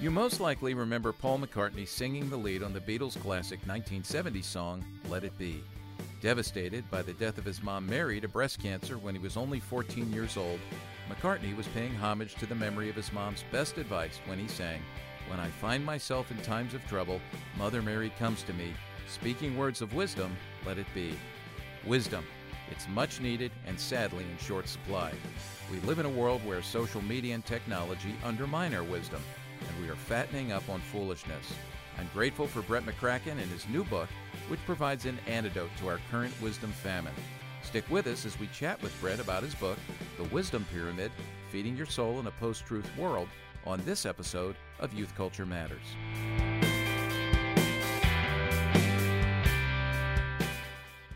You most likely remember Paul McCartney singing the lead on the Beatles' classic 1970 song, Let It Be. Devastated by the death of his mom Mary to breast cancer when he was only 14 years old, McCartney was paying homage to the memory of his mom's best advice when he sang, When I find myself in times of trouble, Mother Mary comes to me, speaking words of wisdom, let it be. Wisdom. It's much needed and sadly in short supply. We live in a world where social media and technology undermine our wisdom and we are fattening up on foolishness. I'm grateful for Brett McCracken and his new book, which provides an antidote to our current wisdom famine. Stick with us as we chat with Brett about his book, The Wisdom Pyramid Feeding Your Soul in a Post Truth World, on this episode of Youth Culture Matters.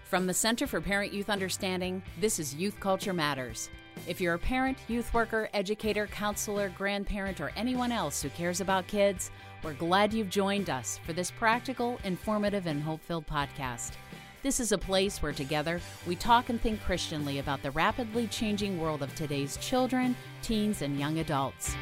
From the Center for Parent Youth Understanding, this is Youth Culture Matters. If you're a parent, youth worker, educator, counselor, grandparent, or anyone else who cares about kids, we're glad you've joined us for this practical, informative, and hope filled podcast. This is a place where together we talk and think Christianly about the rapidly changing world of today's children, teens, and young adults.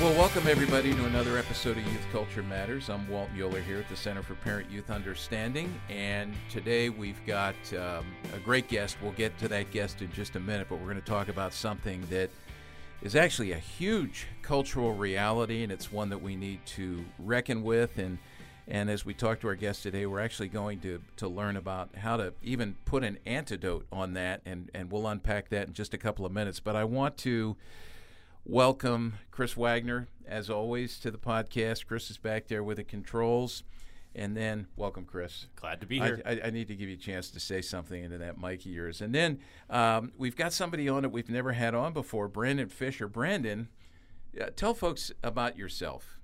Well, welcome everybody to another episode of Youth Culture Matters. I'm Walt Mueller here at the Center for Parent Youth Understanding, and today we've got um, a great guest. We'll get to that guest in just a minute, but we're going to talk about something that is actually a huge cultural reality, and it's one that we need to reckon with. And and as we talk to our guest today, we're actually going to to learn about how to even put an antidote on that, and and we'll unpack that in just a couple of minutes. But I want to welcome Chris Wagner, as always, to the podcast. Chris is back there with the controls. And then, welcome, Chris. Glad to be here. I, I, I, need to give you a chance to say something into that mic of yours. And then um, we've got somebody on that we've never had on before, Brandon Fisher. Brandon, uh, tell folks about yourself.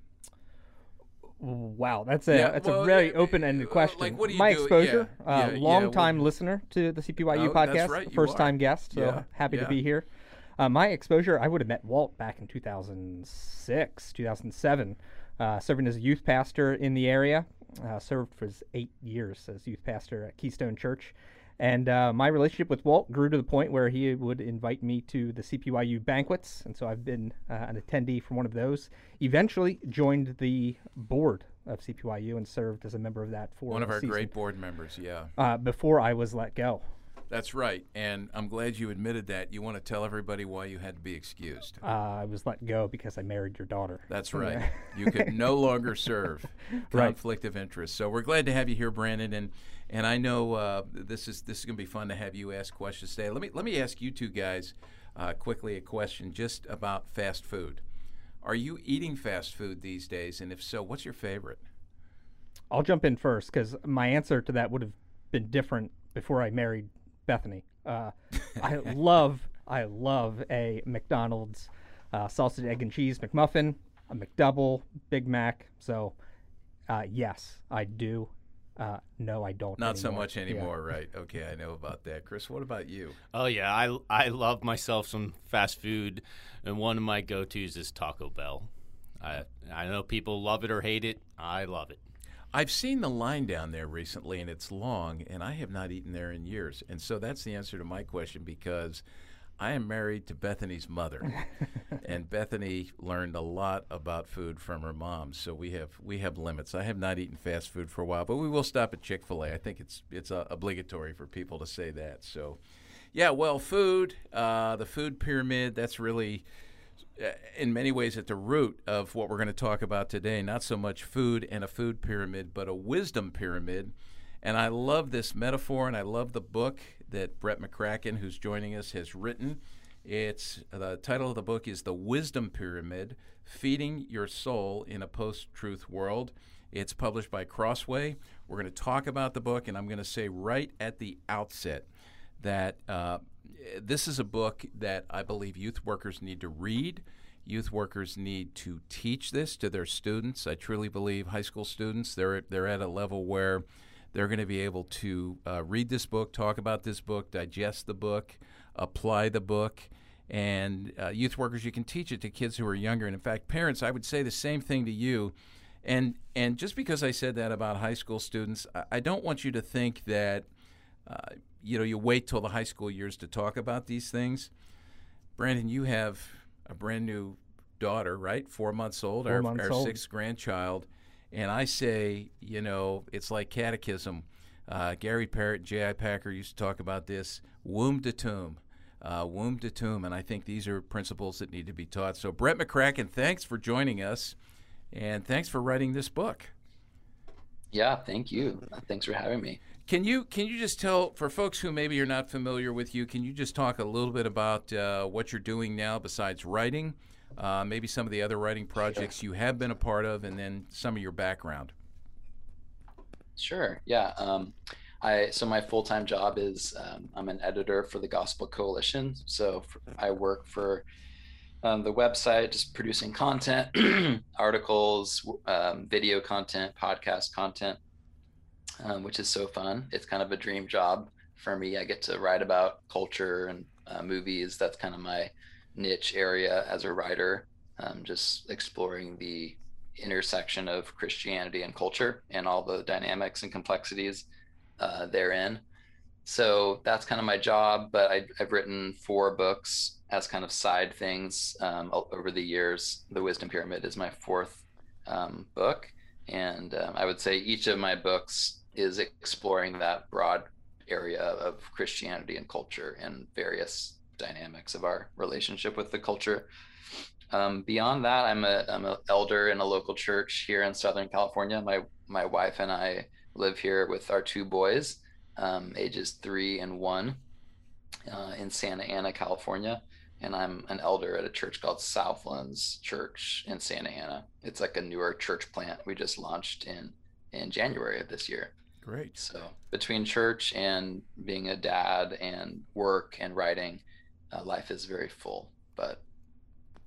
Wow, that's a yeah, that's well, a very uh, open-ended question. Like, what do you My do? exposure, yeah, uh, yeah, long-time listener to the CPYU oh, podcast, right, first-time guest. So happy to be here. Uh, my exposure, I would have met Walt back in 2006, 2007, uh, serving as a youth pastor in the area. Uh, served for eight years as youth pastor at Keystone Church. And uh, my relationship with Walt grew to the point where he would invite me to the CPYU banquets. And so I've been uh, an attendee for one of those. Eventually joined the board of CPYU and served as a member of that for one of our season. great board members. Yeah. Uh, before I was let go. That's right, and I'm glad you admitted that. You want to tell everybody why you had to be excused. Uh, I was let go because I married your daughter. That's right. you could no longer serve. Conflict right. of interest. So we're glad to have you here, Brandon, and and I know uh, this is this is going to be fun to have you ask questions today. Let me let me ask you two guys uh, quickly a question just about fast food. Are you eating fast food these days, and if so, what's your favorite? I'll jump in first because my answer to that would have been different before I married Bethany. Uh, I love, I love a McDonald's uh, sausage, egg, and cheese McMuffin, a McDouble, Big Mac. So, uh, yes, I do. Uh, no, I don't. Not anymore. so much anymore, yeah. right? Okay, I know about that. Chris, what about you? Oh yeah, I I love myself some fast food, and one of my go tos is Taco Bell. I I know people love it or hate it. I love it. I've seen the line down there recently, and it's long, and I have not eaten there in years. And so that's the answer to my question because I am married to Bethany's mother, and Bethany learned a lot about food from her mom. So we have we have limits. I have not eaten fast food for a while, but we will stop at Chick Fil A. I think it's it's uh, obligatory for people to say that. So, yeah, well, food, uh, the food pyramid. That's really in many ways at the root of what we're going to talk about today. Not so much food and a food pyramid, but a wisdom pyramid. And I love this metaphor, and I love the book that Brett McCracken, who's joining us, has written. It's the title of the book is The Wisdom Pyramid: Feeding Your Soul in a Post-Truth World. It's published by Crossway. We're going to talk about the book, and I'm going to say right at the outset that uh, this is a book that I believe youth workers need to read. Youth workers need to teach this to their students. I truly believe high school students they're they're at a level where they're going to be able to uh, read this book, talk about this book, digest the book, apply the book. And uh, youth workers, you can teach it to kids who are younger. And in fact, parents, I would say the same thing to you. And and just because I said that about high school students, I, I don't want you to think that uh, you know, you wait till the high school years to talk about these things. Brandon, you have a brand new daughter, right? Four months old, Four our, months our old. sixth grandchild. And I say, you know, it's like catechism. Uh, Gary Parrett, J.I. Packer used to talk about this womb to tomb. Uh, womb to tomb. And I think these are principles that need to be taught. So, Brett McCracken, thanks for joining us. And thanks for writing this book. Yeah, thank you. Thanks for having me. Can you can you just tell for folks who maybe are not familiar with you? Can you just talk a little bit about uh, what you're doing now besides writing? Uh, maybe some of the other writing projects you have been a part of, and then some of your background. Sure. Yeah. Um, I so my full time job is um, I'm an editor for the Gospel Coalition. So I work for um, the website, just producing content, articles, um, video content, podcast content, um, which is so fun. It's kind of a dream job for me. I get to write about culture and uh, movies. That's kind of my niche area as a writer. Um, just exploring the intersection of Christianity and culture and all the dynamics and complexities uh, therein. So that's kind of my job. But I, have written four books as kind of side things um, over the years. The Wisdom Pyramid is my fourth um, book. And um, I would say each of my books is exploring that broad area of Christianity and culture and various dynamics of our relationship with the culture. Um, beyond that, I'm a I'm an elder in a local church here in Southern California. My my wife and I live here with our two boys, um, ages three and one, uh, in Santa Ana, California. And I'm an elder at a church called Southlands Church in Santa Ana. It's like a newer church plant we just launched in in January of this year. Great. So between church and being a dad and work and writing, uh, life is very full, but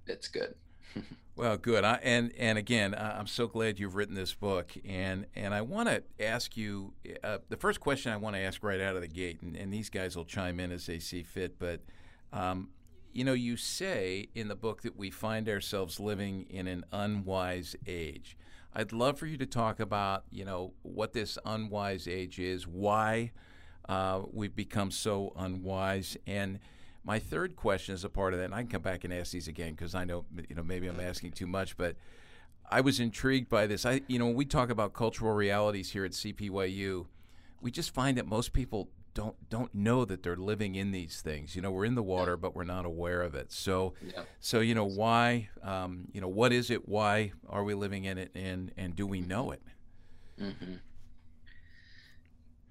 it's good. well, good. I, and and again, I'm so glad you've written this book. And and I want to ask you uh, the first question I want to ask right out of the gate, and, and, these guys will chime in as they see fit. But um, you know, you say in the book that we find ourselves living in an unwise age. I'd love for you to talk about, you know, what this unwise age is, why uh, we've become so unwise, and my third question is a part of that, and I can come back and ask these again because I know, you know, maybe I'm asking too much, but I was intrigued by this. I, you know, when we talk about cultural realities here at CPYU, we just find that most people don't don't know that they're living in these things. You know, we're in the water, but we're not aware of it. So, yeah. so you know, why? Um, you know, what is it? Why are we living in it? And and do we know it? Mm-hmm.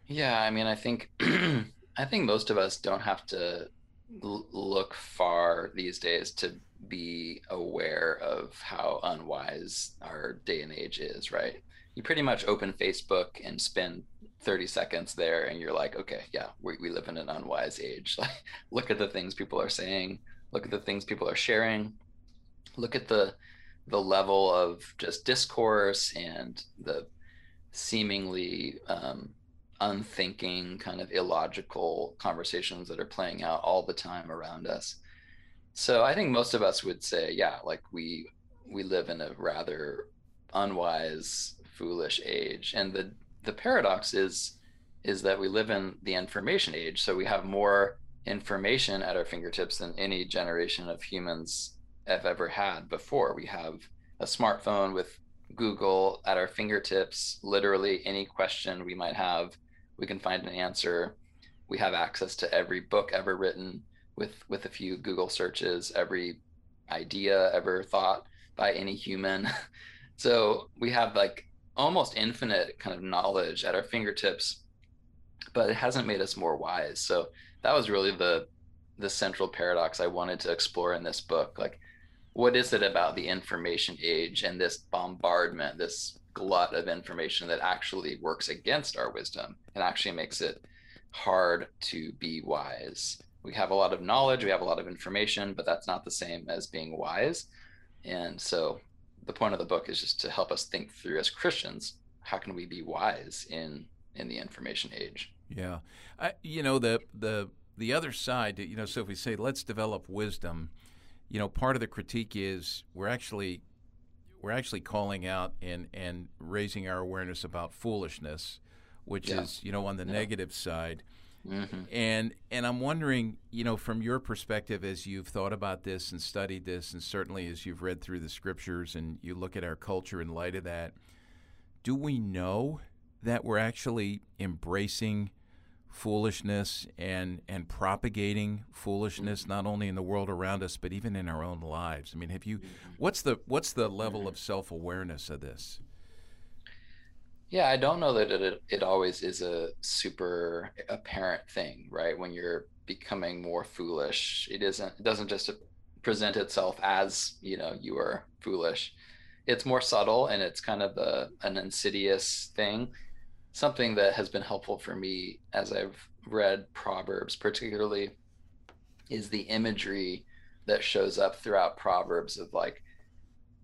Yeah, I mean, I think I think most of us don't have to l- look far these days to be aware of how unwise our day and age is. Right? You pretty much open Facebook and spend 30 seconds there and you're like okay yeah we, we live in an unwise age. Like look at the things people are saying look at the things people are sharing look at the the level of just discourse and the seemingly um, unthinking kind of illogical conversations that are playing out all the time around us. So i think most of us would say yeah like we we live in a rather unwise foolish age. And the the paradox is is that we live in the information age so we have more information at our fingertips than any generation of humans have ever had before. We have a smartphone with google at our fingertips literally any question we might have we can find an answer. We have access to every book ever written with with a few google searches every idea ever thought by any human. So we have like almost infinite kind of knowledge at our fingertips but it hasn't made us more wise. So that was really the the central paradox i wanted to explore in this book. Like what is it about the information age and this bombardment this glut of information that actually works against our wisdom and actually makes it hard to be wise? We have a lot of knowledge we have a lot of information but that's not the same as being wise. And so the point of the book is just to help us think through as Christians how can we be wise in in the information age. Yeah, I, you know the the the other side. You know, so if we say let's develop wisdom, you know, part of the critique is we're actually we're actually calling out and and raising our awareness about foolishness, which Yeah. is you know on the Yeah. negative side. Mm-hmm. And and I'm wondering, you know, from your perspective, as you've thought about this and studied this, and certainly as you've read through the scriptures and you look at our culture in light of that, do we know that we're actually embracing foolishness and and propagating foolishness not only in the world around us but even in our own lives? I mean, have you mm-hmm. what's the what's the level of self-awareness of this? Yeah, I don't know that it it always is a super apparent thing, right? When you're becoming more foolish, it isn't. It doesn't just present itself as you know you are foolish. It's more subtle and it's kind of a, an insidious thing. Something that has been helpful for me as I've read Proverbs, particularly, is the imagery that shows up throughout Proverbs of like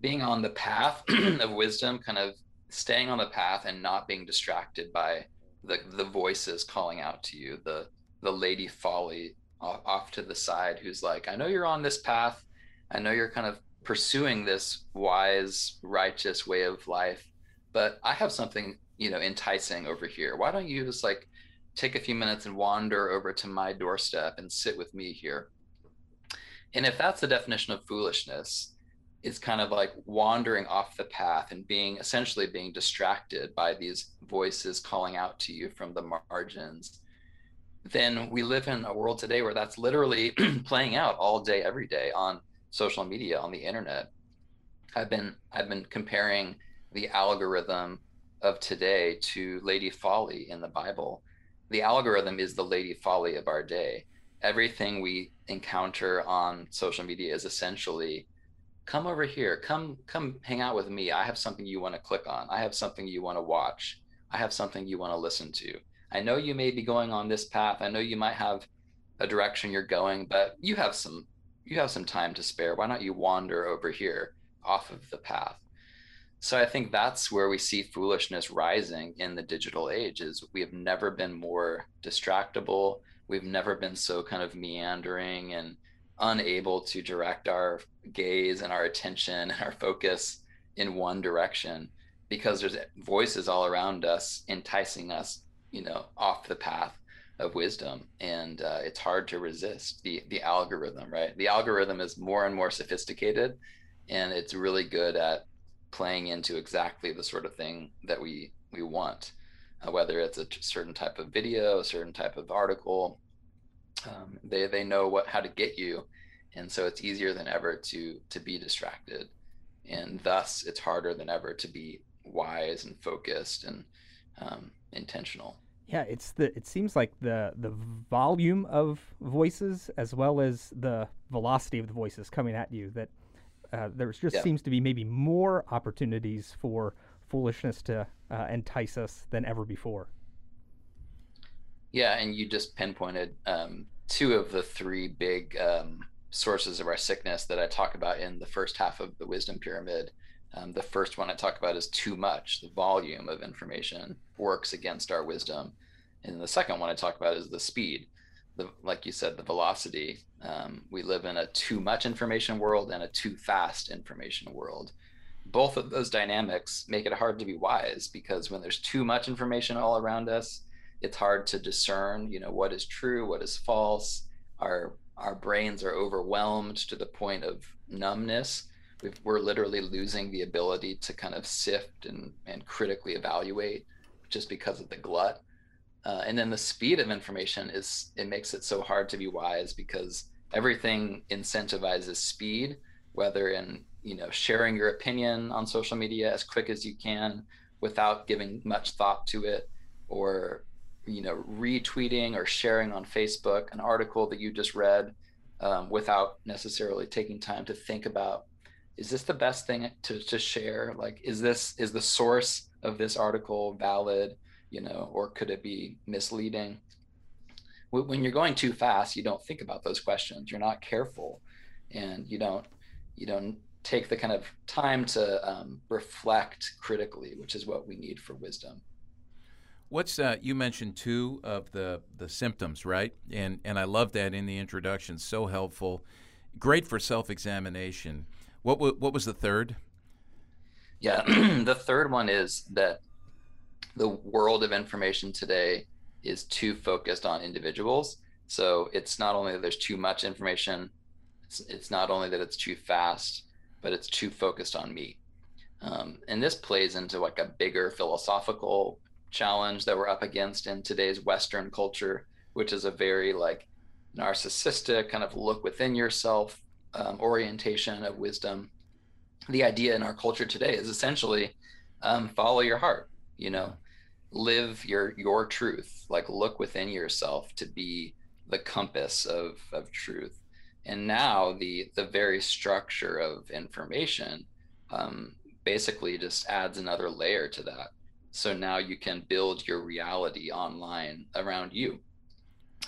being on the path of wisdom, kind of staying on the path and not being distracted by the the voices calling out to you the the lady folly off, off to the side who's like i know you're on this path. I know you're kind of pursuing this wise righteous way of life but i have something you know enticing over here. Why don't you just like take a few minutes and wander over to my doorstep and sit with me here? And if that's the definition of foolishness is kind of like wandering off the path and being essentially being distracted by these voices calling out to you from the margins then we live in a world today where that's literally playing out all day every day on social media on the internet. I've been i've been comparing the algorithm of today to lady folly in the bible. The algorithm is the lady folly of our day. Everything we encounter on social media is essentially come over here come come hang out with me. I have something you want to click on. I have something you want to watch. I have something you want to listen to. I know you may be going on this path. I know you might have a direction you're going but you have some you have some time to spare. Why don't you wander over here off of the path? So i think that's where we see foolishness rising in the digital age is we have never been more distractible. We've never been so kind of meandering and unable to direct our gaze and our attention and our focus in one direction because there's voices all around us enticing us you know off the path of wisdom. And uh, it's hard to resist the the algorithm right? The algorithm is more and more sophisticated and it's really good at playing into exactly the sort of thing that we we want uh, whether it's a certain type of video a certain type of article um, they they know what how to get you. And so it's easier than ever to to be distracted. And thus it's harder than ever to be wise and focused and um, intentional. Yeah it's the it seems like the the volume of voices as well as the velocity of the voices coming at you that uh, there just yeah. seems to be maybe more opportunities for foolishness to uh, entice us than ever before yeah and you just pinpointed um, two of the three big um, sources of our sickness that I talk about in the first half of the wisdom pyramid. Um, the first one I talk about is too much. The volume of information works against our wisdom. And the second one I talk about is the speed. The, like you said, the velocity. Um, we live in a too much information world and a too fast information world. Both of those dynamics make it hard to be wise because when there's too much information all around us, it's hard to discern, you know, what is true, what is false. Our our brains are overwhelmed to the point of numbness. we are literally losing the ability to kind of sift and, and critically evaluate just because of the glut. Uh, and then the speed of information is it makes it so hard to be wise because everything incentivizes speed, whether in you know sharing your opinion on social media as quick as you can without giving much thought to it, or you know retweeting or sharing on facebook an article that you just read um, without necessarily taking time to think about is this the best thing to, to share? Like is this is the source of this article valid you know or could it be misleading? When you're going too fast you don't think about those questions. You're not careful. And you don't you don't take the kind of time to um, reflect critically which is what we need for wisdom What's uh, you mentioned two of the the symptoms, right? And and I love that in the introduction, so helpful, great for self examination. What w- what was the third? Yeah, the third one is that the world of information today is too focused on individuals. So it's not only that there's too much information, it's, it's not only that it's too fast, but it's too focused on me. Um, and this plays into like a bigger philosophical challenge that we're up against in today's Western culture, which is a very like narcissistic kind of look within yourself um, orientation of wisdom. The idea in our culture today is essentially um, follow your heart. You know, live your your truth. Like look within yourself to be the compass of of truth. And now the the very structure of information um, basically just adds another layer to that. So now you can build your reality online around you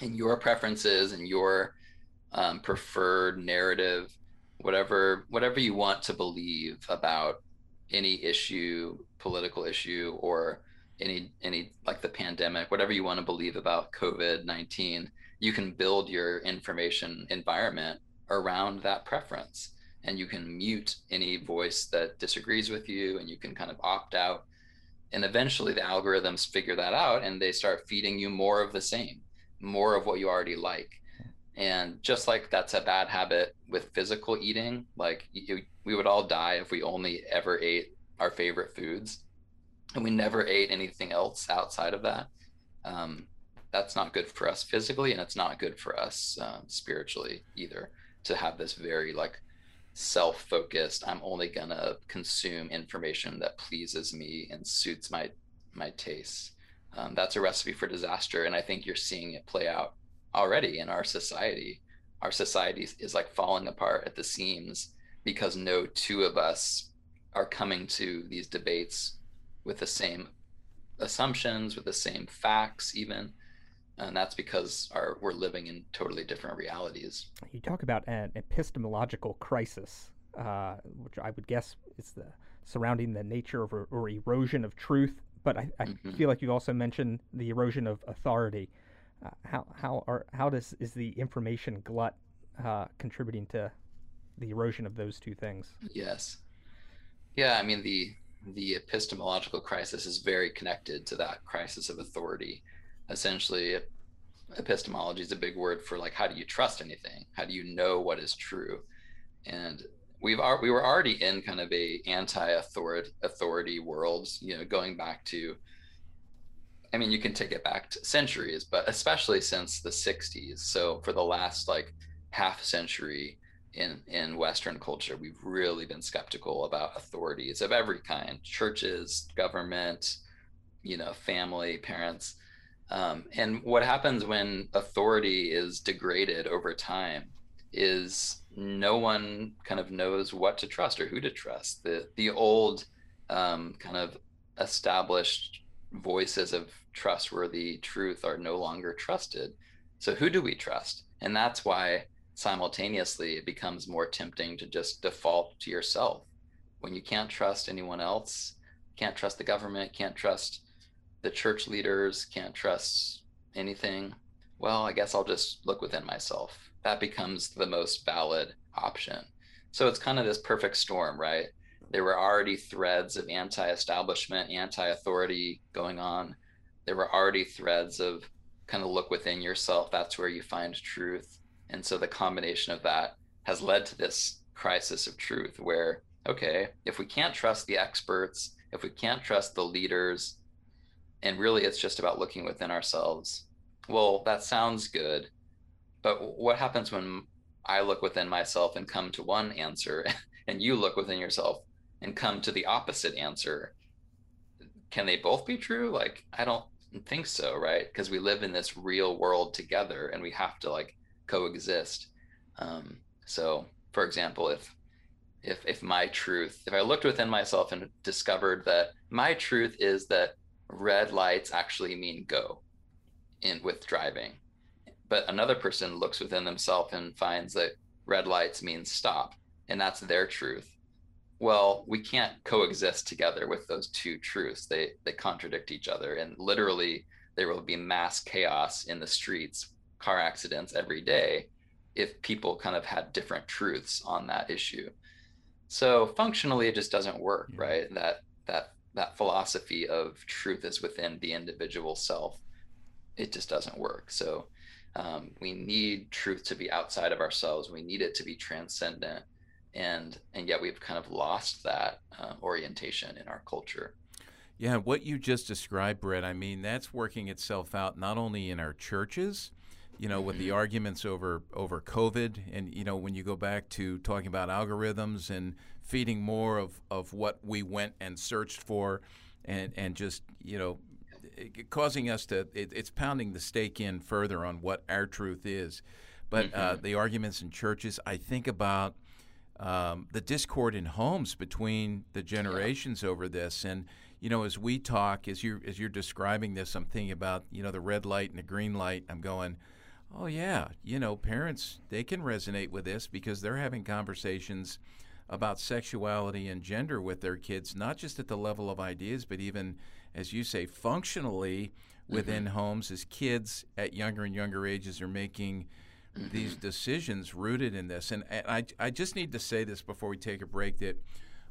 and your preferences and your um, preferred narrative, whatever whatever you want to believe about any issue, political issue, or any any like the pandemic, whatever you want to believe about COVID nineteen, you can build your information environment around that preference, and you can mute any voice that disagrees with you, and you can kind of opt out. And eventually, the algorithms figure that out, and they start feeding you more of the same, more of what you already like and just like that's a bad habit with physical eating, like you, we would all die if we only ever ate our favorite foods and we never ate anything else outside of that. Um, that's not good for us physically and it's not good for us um, spiritually either to have this very like self-focused i'm only gonna consume information that pleases me and suits my my tastes um, that's a recipe for disaster and i think you're seeing it play out already in our society. Our society is like falling apart at the seams because no two of us are coming to these debates with the same assumptions, with the same facts, even. And that's because our, we're living in totally different realities. You talk about an epistemological crisis, uh, which I would guess is the surrounding the nature of or, or erosion of truth. But I, I mm-hmm. feel like you also mentioned the erosion of authority. Uh, how how are how does is the information glut uh, contributing to the erosion of those two things? Yes, yeah. I mean the the epistemological crisis is very connected to that crisis of authority. Essentially, epistemology is a big word for like how do you trust anything? How do you know what is true? And we've we were already in kind of a anti-authority authority world, you know, going back to I mean, you can take it back to centuries, but especially since the 60s. So for the last like half century in in Western culture, we've really been skeptical about authorities of every kind: churches, government, you know, family, parents. Um, and what happens when authority is degraded over time is no one kind of knows what to trust or who to trust. The the old um, kind of established voices of trustworthy truth are no longer trusted. So who do we trust? And that's why simultaneously it becomes more tempting to just default to yourself. When you can't trust anyone else, can't trust the government, can't trust the church leaders, can't trust anything, well, I guess I'll just look within myself. That becomes the most valid option. So it's kind of this perfect storm, right? There were already threads of anti establishment, anti authority going on. There were already threads of kind of look within yourself. That's where you find truth. And so the combination of that has led to this crisis of truth where, okay, if we can't trust the experts, if we can't trust the leaders, and really it's just about looking within ourselves, well, that sounds good. But what happens when I look within myself and come to one answer, and you look within yourself and come to the opposite answer? Can they both be true? Like i don't think so right? Because we live in this real world together and we have to like coexist. Um, so for example if if if my truth if i looked within myself and discovered that my truth is that red lights actually mean go in with driving. But another person looks within themselves and finds that red lights means stop and that's their truth. Well we can't coexist together with those two truths. They they contradict each other and literally there will be mass chaos in the streets car accidents every day if people kind of had different truths on that issue. So functionally it just doesn't work yeah. right? That that that philosophy of truth is within the individual self it just doesn't work. So um, we need truth to be outside of ourselves. We need it to be transcendent, and and yet we've kind of lost that uh, orientation in our culture. Yeah, what you just described, Brett, I mean, that's working itself out not only in our churches, you know, with the mm-hmm. arguments over over COVID, and you know, when you go back to talking about algorithms and feeding more of, of what we went and searched for, and and just you know, causing us to it, it's pounding the stake in further on what our truth is. But uh, mm-hmm. uh, the arguments in churches, I think about um, the discord in homes between the generations yeah. over this, and you know, as we talk, as you as you're describing this, I'm thinking about you know the red light and the green light. I'm going, oh yeah, you know, parents they can resonate with this because they're having conversations about sexuality and gender with their kids, not just at the level of ideas, but even, as you say, functionally within mm-hmm. homes as kids at younger and younger ages are making mm-hmm. these decisions rooted in this. And, and I, I just need to say this before we take a break that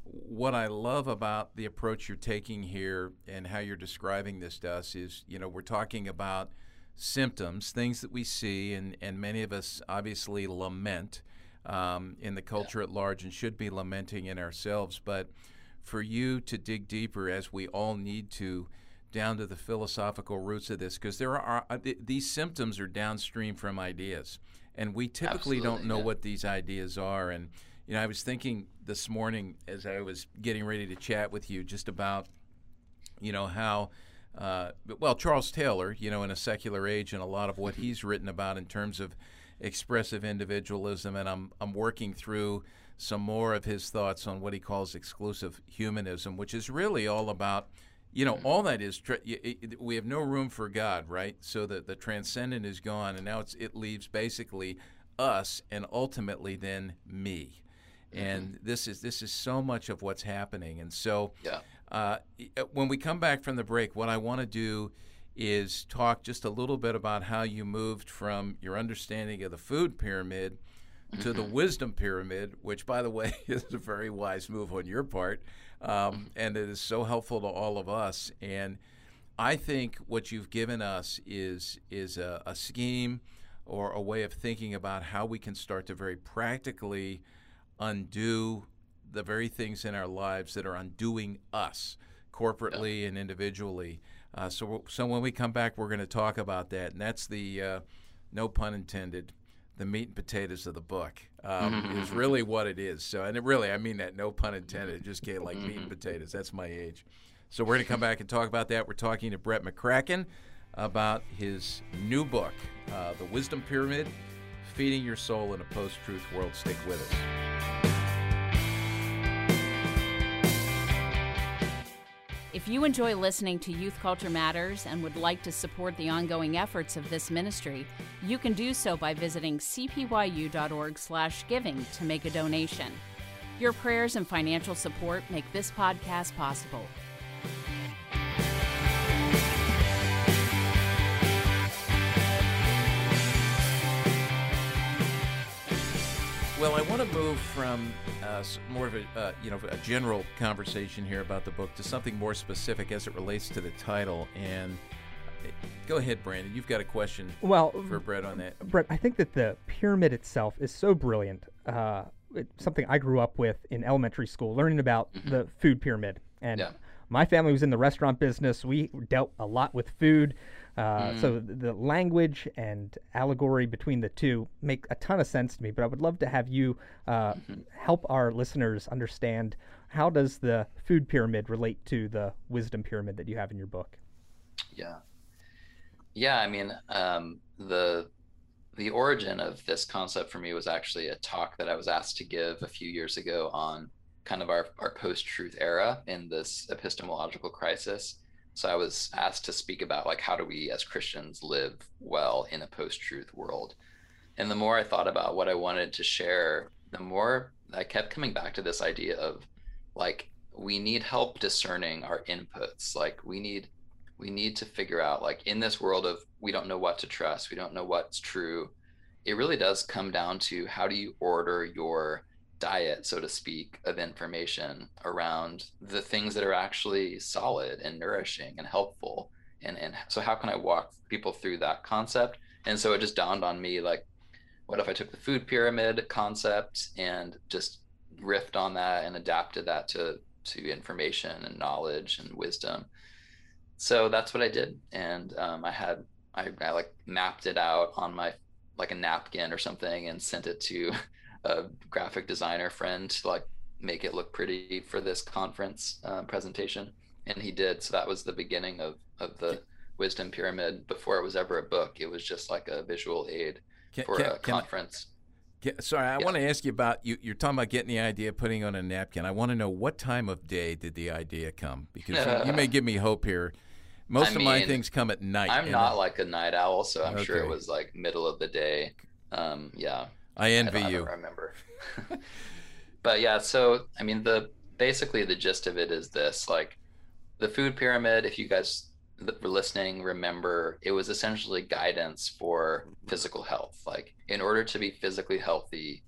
what I love about the approach you're taking here and how you're describing this to us is, you know, we're talking about symptoms, things that we see, and, and many of us obviously lament um, in the culture yeah. at large and should be lamenting in ourselves. But for you to dig deeper, as we all need to, down to the philosophical roots of this, because there are uh, th- these symptoms are downstream from ideas, and we typically Absolutely, don't know yeah. what these ideas are. And you know, I was thinking this morning as I was getting ready to chat with you just about, you know, how. Uh, well, Charles Taylor, you know, in a secular age, and a lot of what mm-hmm. he's written about in terms of expressive individualism, and I'm I'm working through some more of his thoughts on what he calls exclusive humanism, which is really all about, you know, all that is we have no room for God, right? So that the transcendent is gone, and now it leaves basically us and ultimately then me. Mm-hmm. And this is this is so much of what's happening, and so yeah. uh, when we come back from the break, what I want to do is talk just a little bit about how you moved from your understanding of the food pyramid to the mm-hmm. wisdom pyramid, which, by the way, is a very wise move on your part. Um, and it is so helpful to all of us. And I think what you've given us is, is a, a scheme or a way of thinking about how we can start to very practically undo the very things in our lives that are undoing us corporately and individually. Uh, so, so when we come back, we're going to talk about that, and that's the uh, no pun intended, the meat and potatoes of the book um, is really what it is. So, and it really, I mean that, no pun intended. Just get like meat and potatoes. That's my age. So we're going to come back and talk about that. We're talking to Brett McCracken about his new book, uh, The Wisdom Pyramid: Feeding Your Soul in a Post-Truth World. Stick with us. If you enjoy listening to Youth Culture Matters and would like to support the ongoing efforts of this ministry, you can do so by visiting cpyu.org/giving to make a donation. Your prayers and financial support make this podcast possible. Well, I want to move from uh, more of a uh, you know a general conversation here about the book to something more specific as it relates to the title. And uh, go ahead, Brandon. You've got a question. Well, for Brett on that. Brett, I think that the pyramid itself is so brilliant. Uh, it's something I grew up with in elementary school, learning about mm-hmm. the food pyramid. And yeah. my family was in the restaurant business. We dealt a lot with food. Uh, mm. So the language and allegory between the two make a ton of sense to me. But I would love to have you uh, mm-hmm. help our listeners understand how does the food pyramid relate to the wisdom pyramid that you have in your book. Yeah, yeah. I mean, um, the the origin of this concept for me was actually a talk that I was asked to give a few years ago on kind of our, our post-truth era in this epistemological crisis so I was asked to speak about like how do we as Christians live well in a post-truth world. And the more I thought about what I wanted to share, the more I kept coming back to this idea of like we need help discerning our inputs. Like we need we need to figure out like in this world of we don't know what to trust, we don't know what's true. It really does come down to how do you order your diet, so to speak, of information around the things that are actually solid and nourishing and helpful and and so how can I walk people through that concept? And so it just dawned on me like, what if I took the food pyramid concept and just riffed on that and adapted that to to information and knowledge and wisdom. So that's what I did, and um, I had I, I like mapped it out on my like a napkin or something and sent it to a graphic designer friend to like make it look pretty for this conference uh, presentation and he did. So that was the beginning of of the wisdom pyramid. Before it was ever a book it was just like a visual aid can, for can, a conference. I, sorry i yeah. want to ask you about you you're talking about getting the idea putting on a napkin. I want to know what time of day did the idea come? Because you, you, may give me hope here. Most I of mean, my things come at night i'm not like a night owl so i'm okay. sure it was like middle of the day. Um yeah i envy I you I remember but yeah so i mean the basically the gist of it is this like the food pyramid, if you guys were listening, remember it was essentially guidance for physical health. Like, in order to be physically healthy,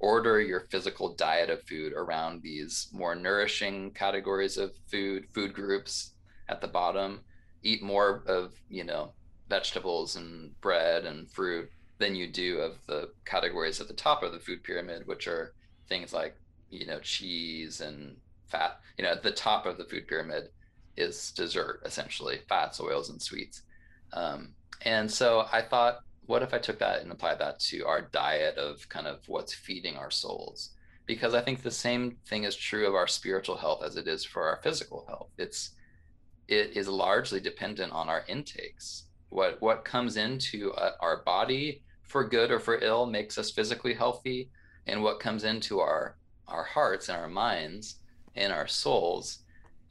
order your physical diet of food around these more nourishing categories of food, food groups at the bottom. Eat more of, you know, vegetables and bread and fruit than you do of the categories at the top of the food pyramid, which are things like, you know, cheese and fat. You know, at the top of the food pyramid is dessert, essentially, fats, oils, and sweets. Um, and so I thought, what if I took that and applied that to our diet of kind of what's feeding our souls? Because I think the same thing is true of our spiritual health as it is for our physical health. It's it is largely dependent on our intakes. What what comes into uh, our body for good or for ill makes us physically healthy, and what comes into our our hearts and our minds and our souls,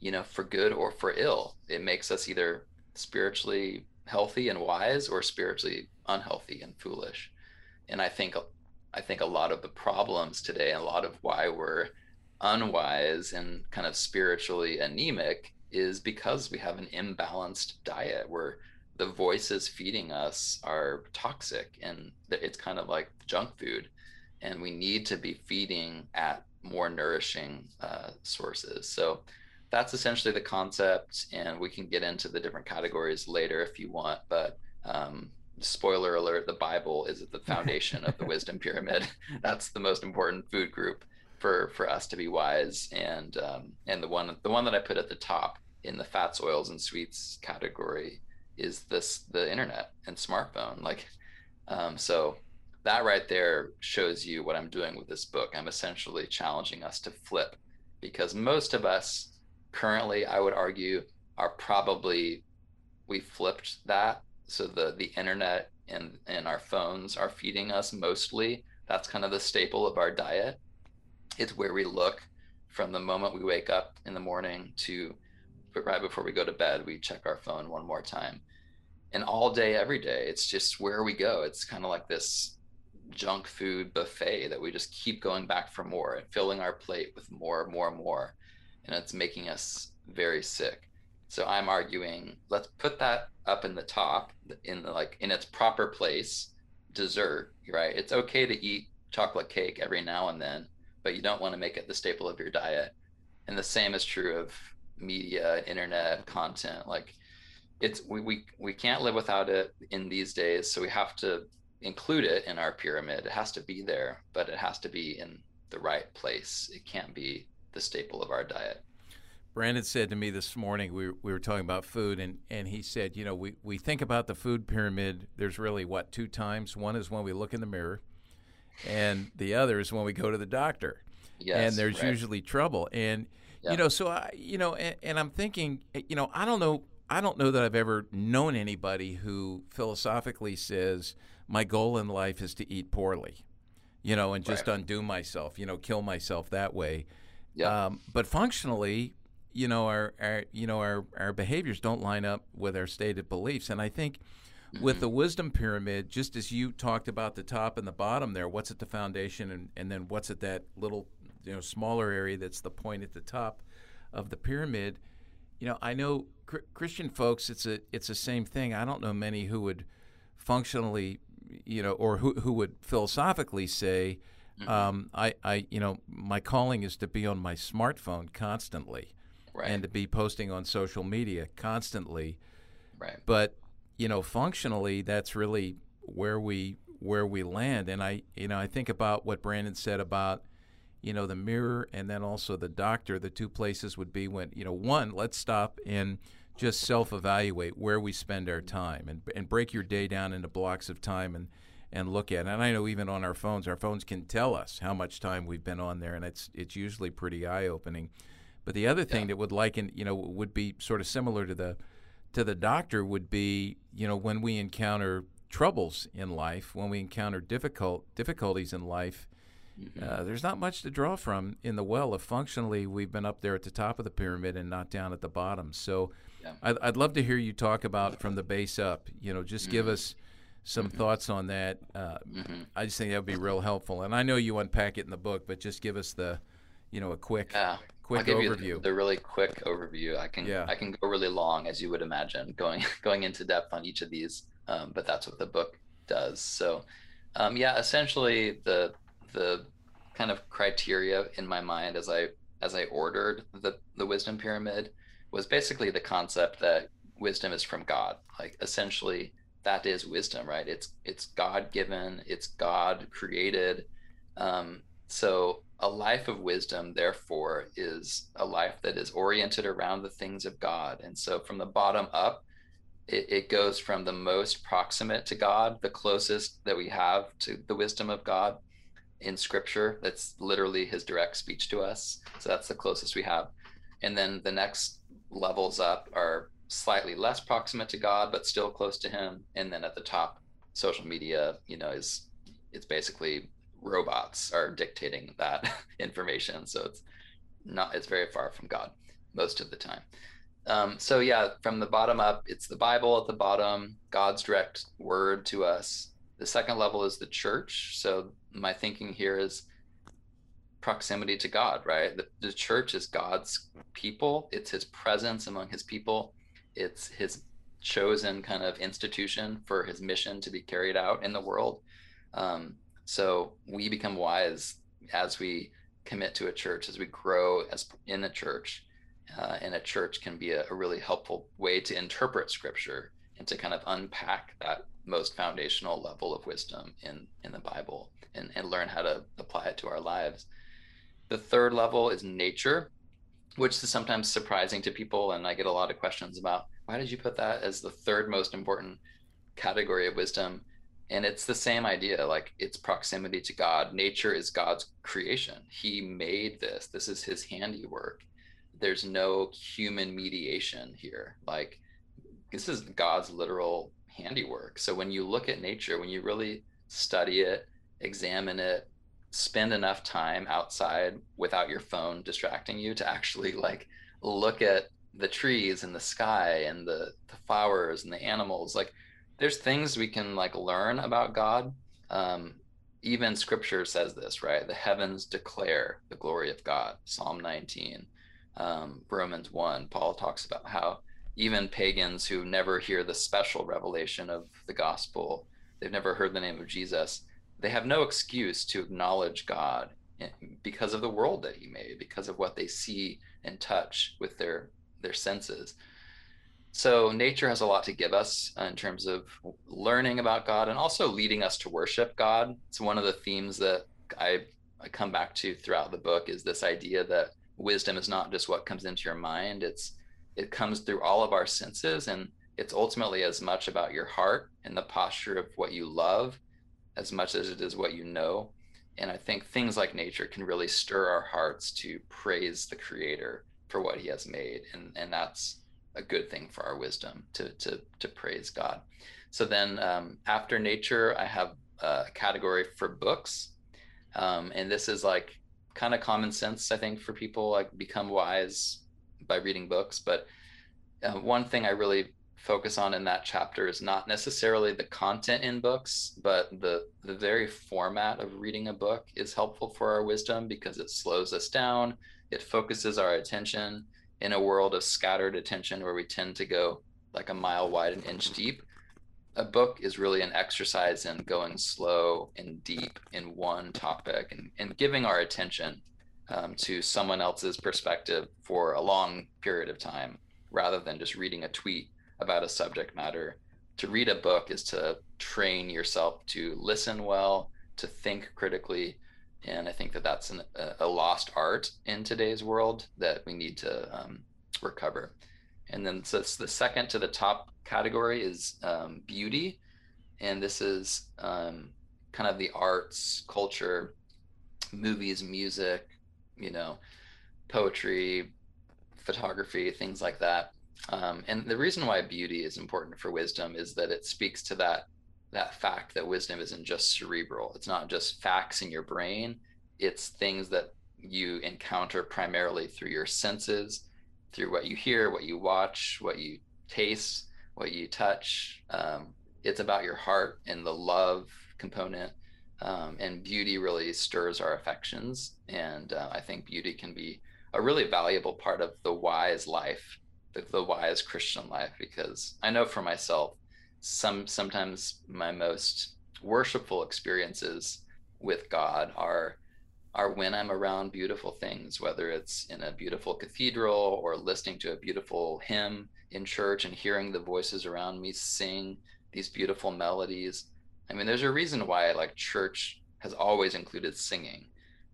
you know, for good or for ill. It makes us either spiritually healthy and wise or spiritually unhealthy and foolish. And I think I think a lot of the problems today and a lot of why we're unwise and kind of spiritually anemic is because we have an imbalanced diet where the voices feeding us are toxic and it's kind of like junk food and we need to be feeding at more nourishing uh, sources. So that's essentially the concept, and we can get into the different categories later if you want. But um, spoiler alert: the Bible is at the foundation of the wisdom pyramid. That's the most important food group for for us to be wise, and um, and the one the one that I put at the top in the fats, oils, and sweets category is this the internet and smartphone. Like, um, so that right there shows you what I'm doing with this book. I'm essentially challenging us to flip because most of us currently, I would argue, are probably we flipped that. So the the internet and and our phones are feeding us mostly. That's kind of the staple of our diet. It's where we look from the moment we wake up in the morning to right before we go to bed. We check our phone one more time, and all day, every day, it's just where we go. It's kind of like this junk food buffet that we just keep going back for more and filling our plate with more, more, more. And it's making us very sick. So I'm arguing let's put that up in the top in the, like in its proper place, dessert, right? It's okay to eat chocolate cake every now and then, but you don't want to make it the staple of your diet. And the same is true of media, internet content. Like it's we, we we can't live without it in these days. So we have to include it in our pyramid. It has to be there, but it has to be in the right place. It can't be the staple of our diet. Brandon said to me this morning, we, we were talking about food, and, and he said, you know, we, we think about the food pyramid, there's really, what, two times? One is when we look in the mirror, and the other is when we go to the doctor. Yes, and there's right. usually trouble. And, yep. you know, so I, you know, and, and I'm thinking, you know, I don't know, I don't know that I've ever known anybody who philosophically says, my goal in life is to eat poorly, you know, and just right. undo myself, you know, kill myself that way. Yeah. Um, but functionally, you know, our, our you know our our behaviors don't line up with our stated beliefs, and I think. Mm-hmm. With the wisdom pyramid, just as you talked about the top and the bottom there, what's at the foundation, and, and then what's at that little, you know, smaller area that's the point at the top of the pyramid. You know, I know cr- Christian folks, it's a it's the same thing. I don't know many who would functionally you know, or who who would philosophically say, mm-hmm. um, I, I, you know, my calling is to be on my smartphone constantly, right. and to be posting on social media constantly. Right. But you know, functionally, that's really where we where we land. And I, you know, I think about what Brandon said about, you know, the mirror and then also the doctor. The two places would be when, you know, one, let's stop and just self-evaluate where we spend our time and and break your day down into blocks of time and and look at. It. And I know even on our phones, our phones can tell us how much time we've been on there, and it's it's usually pretty eye-opening. But the other thing yeah. that would liken, you know, would be sort of similar to the to the doctor would be, you know, when we encounter troubles in life, when we encounter difficult difficulties in life, mm-hmm. uh, there's not much to draw from in the well if functionally we've been up there at the top of the pyramid and not down at the bottom. So, yeah. I'd, I'd, love to hear you talk about from the base up. You know, just mm-hmm. give us some mm-hmm. thoughts on that. Uh, mm-hmm. I just think that would be real helpful. And I know you unpack it in the book, but just give us the, you know, a quick yeah quick overview. The, the, really quick overview. I can yeah. I can go really long, as you would imagine, going going into depth on each of these. Um, but that's what the book does. So, um, yeah, essentially the the kind of criteria in my mind as I as I ordered the the wisdom pyramid was basically the concept that wisdom is from God. Like essentially that is wisdom, right? It's it's God given, it's God created. Um, so a life of wisdom, therefore, is a life that is oriented around the things of God. And so from the bottom up, it, it, goes from the most proximate to God, the closest that we have to the wisdom of God in scripture. That's literally his direct speech to us. So that's the closest we have. And then the next levels up are slightly less proximate to God, but still close to him. And then at the top, social media, you know, is it's basically robots are dictating that information. So it's not it's very far from God most of the time. Um, so yeah, from the bottom up, it's the Bible at the bottom, God's direct word to us. The second level is the church. So my thinking here is proximity to God, right? The, the church is God's people. It's His presence among His people. It's His chosen kind of institution for His mission to be carried out in the world. Um, so we become wise as we commit to a church, as we grow as in a church. Uh, and a church can be a, a, really helpful way to interpret scripture and to kind of unpack that most foundational level of wisdom in, in the Bible and, and learn how to apply it to our lives. The third level is nature, which is sometimes surprising to people. And I get a lot of questions about why did you put that as the third most important category of wisdom? and it's the same idea like it's proximity to god nature is god's creation he made this this is his handiwork there's no human mediation here like this is god's literal handiwork so when you look at nature when you really study it examine it spend enough time outside without your phone distracting you to actually like look at the trees and the sky and the, the flowers and the animals like there's things we can like learn about God. Um, even scripture says this, right? The heavens declare the glory of God. Psalm 19, um, Romans 1, Paul talks about how even pagans who never hear the special revelation of the gospel, they've never heard the name of Jesus, they have no excuse to acknowledge God because of the world that he made, because of what they see and touch with their their senses so nature has a lot to give us in terms of learning about God and also leading us to worship God. It's one of the themes that I, I come back to throughout the book is this idea that wisdom is not just what comes into your mind. It's it comes through all of our senses and it's ultimately as much about your heart and the posture of what you love as much as it is what you know. And I think things like nature can really stir our hearts to praise the creator for what he has made. And and that's a good thing for our wisdom to to to praise God. So then um, after nature, I have a category for books, um, and this is like kind of common sense, I think, for people like become wise by reading books. But uh, one thing I really focus on in that chapter is not necessarily the content in books, but the the very format of reading a book is helpful for our wisdom because it slows us down, it focuses our attention, in a world of scattered attention where we tend to go like a mile wide and inch deep. A book is really an exercise in going slow and deep in one topic and, and giving our attention um, to someone else's perspective for a long period of time rather than just reading a tweet about a subject matter. To read a book is to train yourself to listen well, to think critically, and I think that that's an, a, lost art in today's world that we need to um, recover. And then so the second to the top category is um, beauty, and this is um, kind of the arts, culture, movies, music, you know, poetry, photography, things like that. Um, and the reason why beauty is important for wisdom is that it speaks to that that fact that wisdom isn't just cerebral. It's not just facts in your brain. It's things that you encounter primarily through your senses, through what you hear, what you watch, what you taste, what you touch. Um, it's about your heart and the love component. Um, and beauty really stirs our affections. And uh, I think beauty can be a really valuable part of the wise life, the, wise Christian life, because I know for myself, some sometimes my most worshipful experiences with God are are when I'm around beautiful things, whether it's in a beautiful cathedral or listening to a beautiful hymn in church and hearing the voices around me sing these beautiful melodies. I mean, there's a reason why like church has always included singing.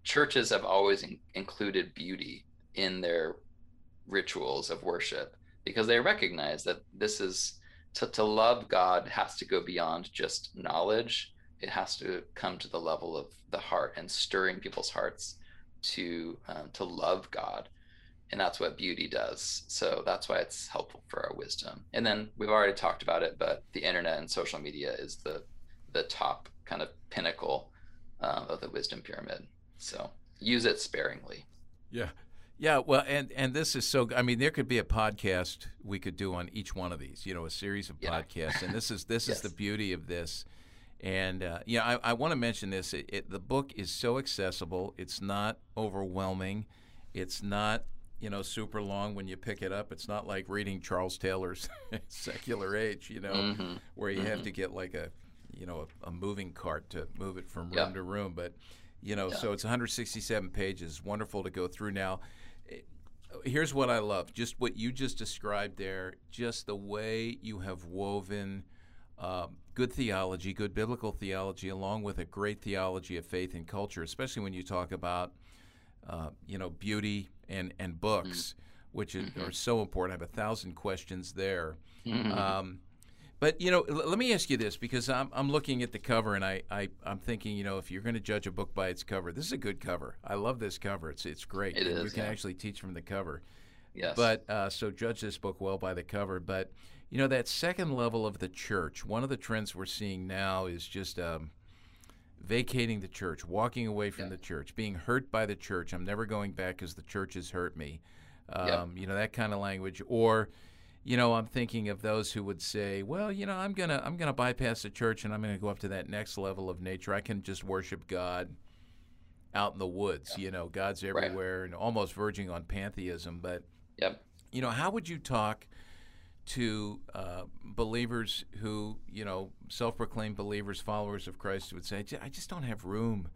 Churches have always in- included beauty in their rituals of worship because they recognize that this is to, to love God has to go beyond just knowledge. It has to come to the level of the heart and stirring people's hearts to um, to love God, and that's what beauty does. So that's why it's helpful for our wisdom. And then we've already talked about it, but the internet and social media is the the top kind of pinnacle um, of the wisdom pyramid. So use it sparingly. Yeah, yeah, well, and and this is so. I mean, there could be a podcast we could do on each one of these. You know, a series of yeah. podcasts, and this is this yes. is the beauty of this. And uh, yeah, I, I want to mention this. It, it, the book is so accessible. It's not overwhelming. It's not you know super long when you pick it up. It's not like reading Charles Taylor's Secular Age. You know, mm-hmm. where you mm-hmm. have to get like a you know a, a, moving cart to move it from room yeah. to room. But you know, yeah. so it's 167 pages. Wonderful to go through now here's what I love just what you just described there, just the way you have woven uh, good theology, good biblical theology, along with a great theology of faith and culture, especially when you talk about, uh, you know, beauty and, and books, mm-hmm. which is, mm-hmm. are so important. I have a thousand questions there. Mm-hmm. Um, but you know, l- let me ask you this because I'm, I'm looking at the cover and I, I am thinking, you know, if you're going to judge a book by its cover, this is a good cover. I love this cover. It's it's great. It is, you can yeah. actually teach from the cover. Yes. But uh, so judge this book well by the cover. But you know that second level of the church. One of the trends we're seeing now is just. Um, vacating the church, walking away from yeah. the church, being hurt by the church. I'm never going back because the church has hurt me. Um, yep. You know that kind of language, or you know, I'm thinking of those who would say, "Well, you know, I'm gonna I'm gonna bypass the church and I'm gonna go up to that next level of nature. I can just worship God out in the woods. Yeah. You know, God's everywhere right. and almost verging on pantheism. But yep. you know, how would you talk to uh, believers who, you know, self-proclaimed believers, followers of Christ, would say, "I just don't have room."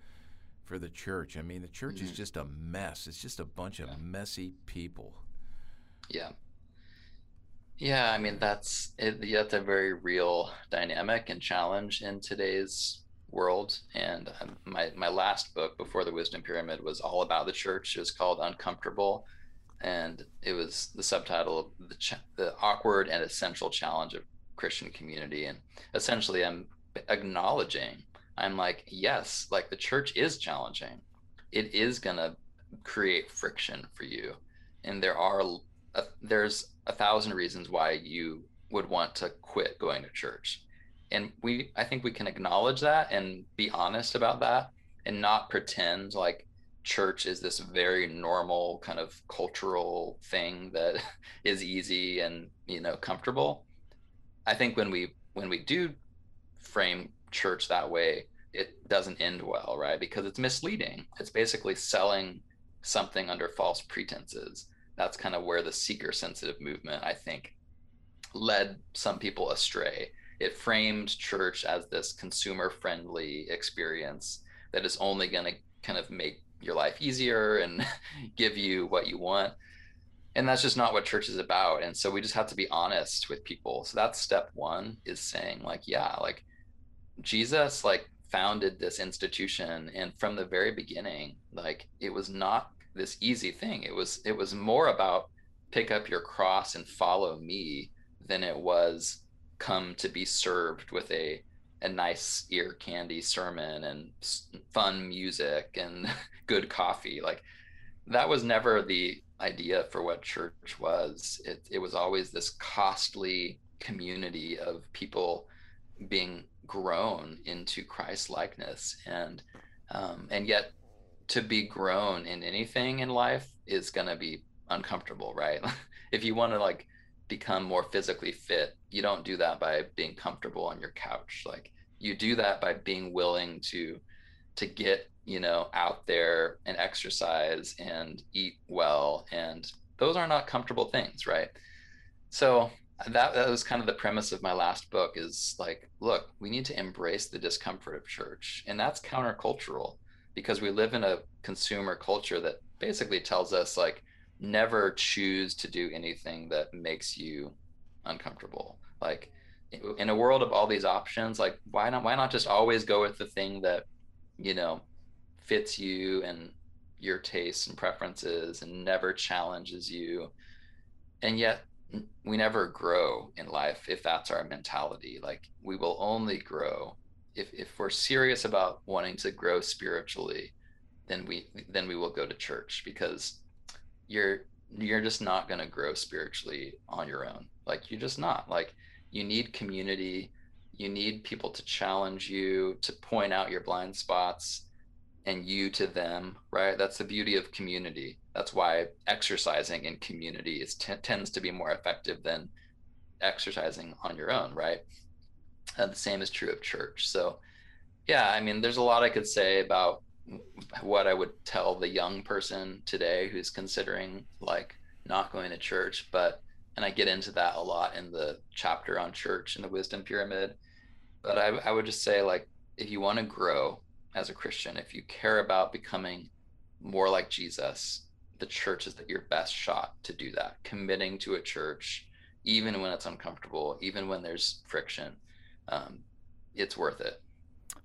For the church, I mean, the church mm-hmm. is just a mess. It's just a bunch of messy people. Yeah, yeah, I mean that's it, that's a very real dynamic and challenge in today's world. And um, my my last book before the Wisdom Pyramid was all about the church. It was called Uncomfortable, and it was the subtitle the ch- the awkward and essential challenge of Christian community. And essentially, I'm acknowledging I'm like yes, like the church is challenging. It is gonna create friction for you, and there are uh, there's a thousand reasons why you would want to quit going to church. And we, I think we can acknowledge that and be honest about that and not pretend like church is this very normal kind of cultural thing that is easy and, you know, comfortable. I think when we, when we do frame church that way, it doesn't end well, right? Because it's misleading. It's basically selling something under false pretenses that's kind of where the seeker sensitive movement, I think, led some people astray. It framed church as this consumer friendly experience that is only going to kind of make your life easier and give you what you want. and that's just not what church is about and so we just have to be honest with people so that's step one is saying like yeah like jesus like founded this institution and from the very beginning like it was not this easy thing. It was it was more about pick up your cross and follow me than it was come to be served with a a nice ear candy sermon and fun music and good coffee. Like that was never the idea for what church was. It, it was always this costly community of people being grown into christ likeness and um, and yet to be grown in anything in life is going to be uncomfortable right? If you want to like become more physically fit you don't do that by being comfortable on your couch. Like you do that by being willing to to get you know out there and exercise and eat well and those are not comfortable things right? So that, that was kind of the premise of my last book is like look we need to embrace the discomfort of church and that's countercultural because we live in a consumer culture that basically tells us like never choose to do anything that makes you uncomfortable. Like in a world of all these options like why not why not just always go with the thing that you know fits you and your tastes and preferences and never challenges you. And yet we never grow in life if that's our mentality. Like we will only grow if if we're serious about wanting to grow spiritually then we then we will go to church because you're you're just not going to grow spiritually on your own. Like you're just not. Like you need community. You need people to challenge you to point out your blind spots and you to them right? That's the beauty of community. That's why exercising in community is t- tends to be more effective than exercising on your own right and the same is true of church so yeah i mean there's a lot i could say about what i would tell the young person today who's considering like not going to church but and I get into that a lot in the chapter on church and the wisdom pyramid. But I, I would just say, like, if you want to grow as a Christian, if you care about becoming more like Jesus, the church is your best shot to do that. Committing to a church, even when it's uncomfortable, even when there's friction, um, it's worth it.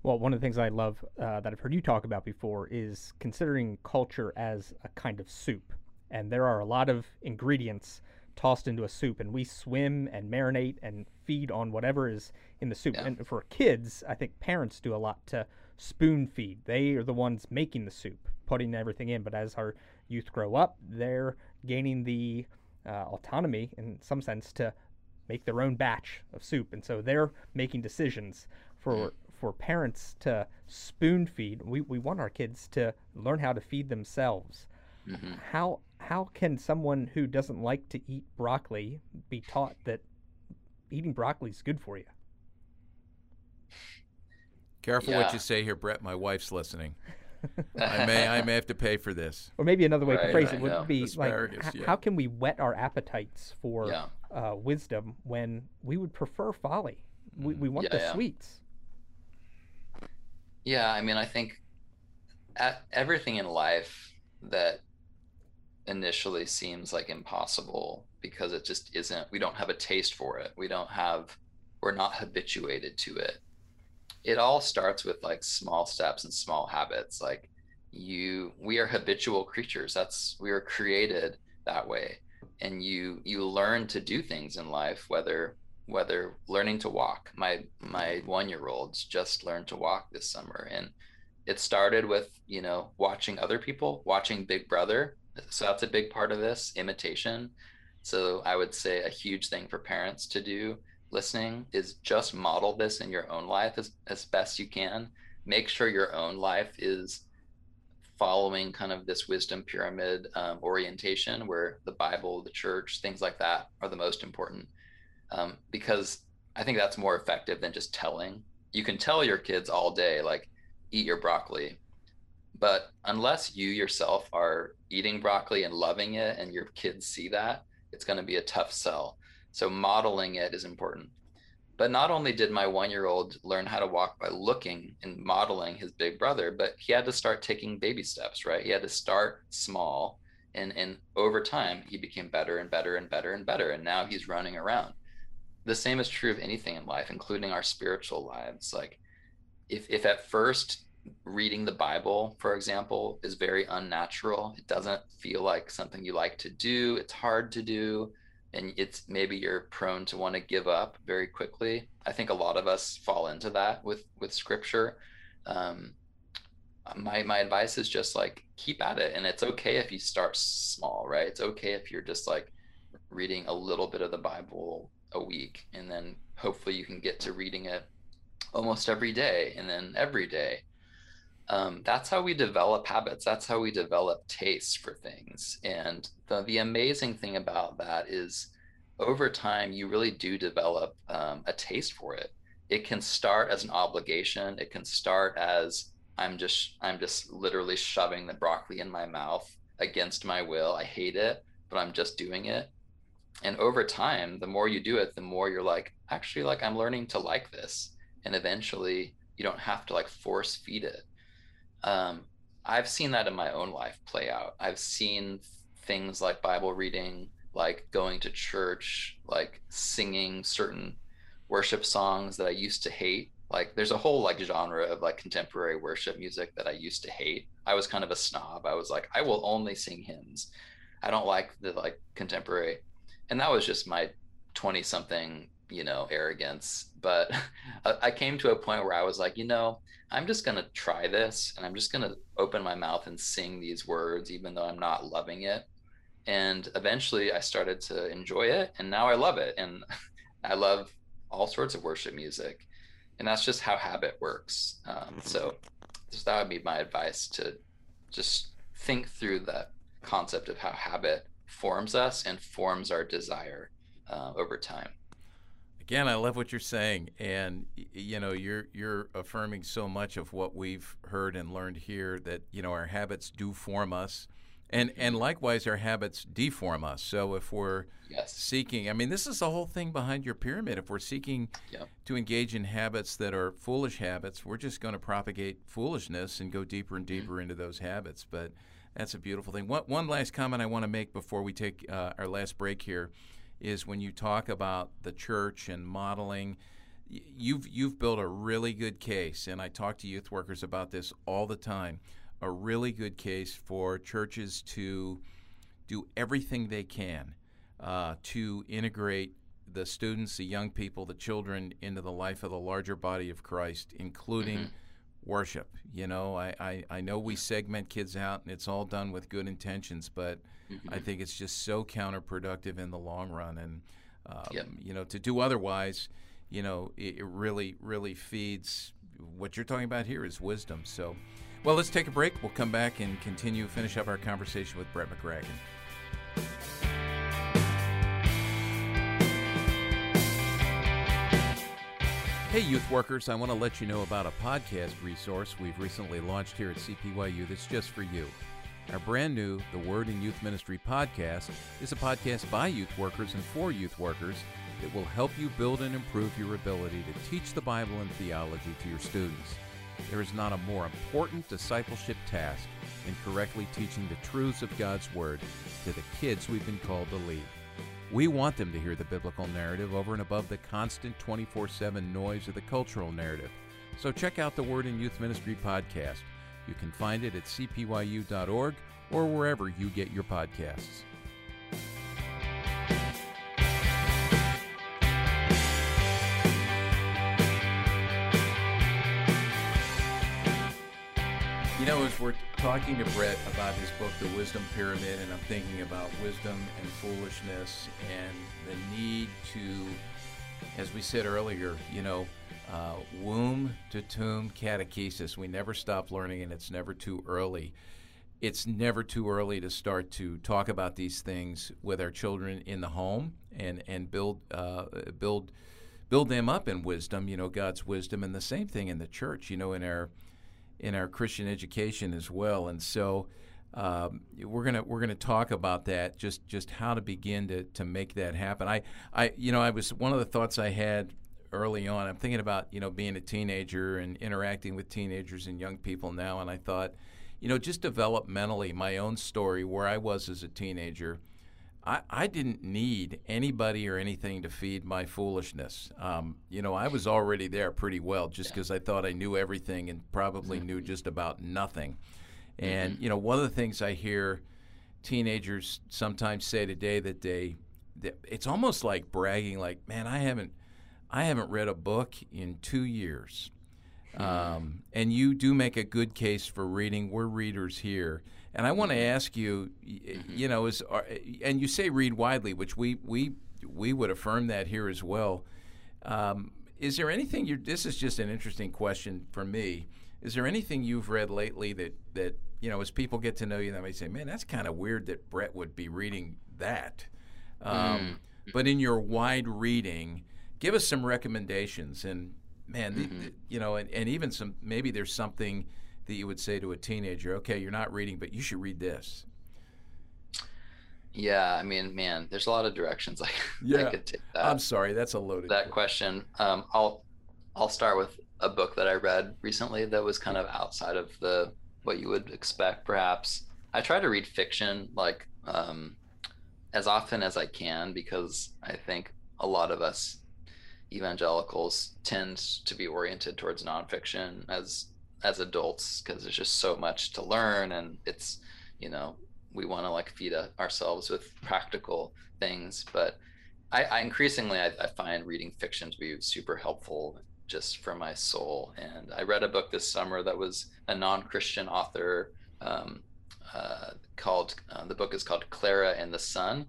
Well, one of the things I love uh, that I've heard you talk about before is considering culture as a kind of soup. And there are a lot of ingredients tossed into a soup and we swim and marinate and feed on whatever is in the soup. Yeah. And for kids, I think parents do a lot to spoon feed. They are the ones making the soup, putting everything in. But as our youth grow up, they're gaining the uh, autonomy in some sense to make their own batch of soup. And so they're making decisions for mm. for parents to spoon feed. We, we want our kids to learn how to feed themselves. Mm-hmm. How how can someone who doesn't like to eat broccoli be taught that eating broccoli is good for you? Careful yeah. what you say here, Brett. My wife's listening. I may I may have to pay for this. Or maybe another way right, to phrase it would be Asparagus, like, yeah. how can we whet our appetites for yeah. Uh, wisdom when we would prefer folly? We, we want the sweets. Yeah, I mean, I think everything in life that initially seems like impossible because it just isn't we don't have a taste for it. We don't have we're not habituated to it. It all starts with like small steps and small habits. Like you we are habitual creatures. That's we are created that way and you you learn to do things in life whether whether learning to walk. My my one year olds just learned to walk this summer and it started with you know watching other people watching big brother. So that's a big part of this imitation. So i would say a huge thing for parents to do listening is just model this in your own life as, as best you can. Make sure your own life is following kind of this wisdom pyramid um, orientation where the bible the church things like that are the most important um, because i think that's more effective than just telling you can tell your kids all day like eat your broccoli but unless you yourself are eating broccoli and loving it and your kids see that, it's going to be a tough sell. So modeling it is important. But not only did my one year old learn how to walk by looking and modeling his big brother, but he had to start taking baby steps, right? He had to start small And and over time, he became better and better and better and better. And now he's running around. The same is true of anything in life, including our spiritual lives. Like if if at first reading the Bible, for example, is very unnatural, it doesn't feel like something you like to do, it's hard to do, and it's maybe you're prone to want to give up very quickly. I think a lot of us fall into that with with scripture. Um, my my advice is just like keep at it and it's okay if you start small right it's okay if you're just like reading a little bit of the bible a week and then hopefully you can get to reading it almost every day and then every day um, that's how we develop habits that's how we develop tastes for things and the, the amazing thing about that is over time you really do develop um, a taste for it it can start as an obligation it can start as I'm just I'm just literally shoving the broccoli in my mouth against my will. I hate it, but I'm just doing it. And over time, the more you do it, the more you're like, actually like I'm learning to like this. And eventually you don't have to like force feed it. Um, I've seen that in my own life play out. I've seen things like Bible reading, like going to church, like singing certain worship songs that I used to hate like there's a whole like genre of like contemporary worship music that I used to hate. I was kind of a snob. I was like, I will only sing hymns. I don't like the like contemporary. And that was just my 20 something, you know, arrogance. But I came to a point where I was like, you know, I'm just going to try this and I'm just going to open my mouth and sing these words, even though I'm not loving it. And eventually I started to enjoy it and now I love it. And I love all sorts of worship music and that's just how habit works. Um, so, just that would be my advice to just think through that concept of how habit forms us and forms our desire uh, over time. Again, I love what you're saying, and you know you're you're affirming so much of what we've heard and learned here that you know our habits do form us and and likewise our habits deform us so if we're yes. seeking i mean this is the whole thing behind your pyramid if we're seeking yep. to engage in habits that are foolish habits we're just going to propagate foolishness and go deeper and mm-hmm. deeper mm-hmm. into those habits but that's a beautiful thing one, one last comment i want to make before we take uh, our last break here is when you talk about the church and modeling you've you've built a really good case and i talk to youth workers about this all the time a really good case for churches to do everything they can uh, to integrate the students, the young people, the children into the life of the larger body of Christ, including mm-hmm. worship. You know, I, I, I, know we segment kids out and it's all done with good intentions, but mm-hmm. I think it's just so counterproductive in the long run. And, um, yep. you know, to do otherwise, you know, it, it really, really feeds what you're talking about here is wisdom. So, well, let's take a break. We'll come back and continue, finish up our conversation with Brett McCracken. Hey, youth workers, I want to let you know about a podcast resource we've recently launched here at CPYU that's just for you. Our brand new The Word in Youth Ministry podcast is a podcast by youth workers and for youth workers that will help you build and improve your ability to teach the Bible and theology to your students. There is not a more important discipleship task than correctly teaching the truths of God's Word to the kids we've been called to lead. We want them to hear the biblical narrative over and above the constant 24 7 noise of the cultural narrative. So check out the Word in Youth Ministry podcast. You can find it at cpyu.org or wherever you get your podcasts. You know, as we're talking to Brett about his book, The Wisdom Pyramid, and I'm thinking about wisdom and foolishness and the need to, as we said earlier, you know, uh, womb to tomb catechesis. We never stop learning, and it's never too early. It's never too early to start to talk about these things with our children in the home and and build uh, build build them up in wisdom. You know, God's wisdom, and the same thing in the church. You know, in our in our Christian education as well. And so um, we're gonna we're gonna talk about that just just how to begin to to make that happen. I I you know I was one of the thoughts I had early on. I'm thinking about you know being a teenager and interacting with teenagers and young people now, and I thought, you know, just developmentally, my own story where I was as a teenager. I, I didn't need anybody or anything to feed my foolishness. Um, you know, I was already there pretty well just because I thought I knew everything and probably knew just about nothing. And, you know, one of the things I hear teenagers sometimes say today that they, that it's almost like bragging, like, man, I haven't, I haven't read a book in two years. Um, and you do make a good case for reading. We're readers here. And I want to ask you, you know, is are, and you say read widely, which we we we would affirm that here as well. Um, is there anything you? This is just an interesting question for me. Is there anything you've read lately that that you know, as people get to know you, they may say, "Man, that's kind of weird that Brett would be reading that." Um, mm. But in your wide reading, give us some recommendations. And man, mm-hmm. the, the, you know, and, and even some maybe there's something that you would say to a teenager, okay, you're not reading, but you should read this? Yeah, I mean, man, there's a lot of directions I, yeah. I could take that. I'm sorry, that's a loaded that question. Um, I'll I'll start with a book that I read recently that was kind of outside of the what you would expect, perhaps. I try to read fiction like um, as often as I can because I think a lot of us evangelicals tend to be oriented towards nonfiction as as adults because there's just so much to learn and it's you know we want to like feed ourselves with practical things. But i, I increasingly I, I, find reading fiction to be super helpful just for my soul. And i read a book this summer that was a non-christian author um, uh, called uh, the book is called Klara and the sun.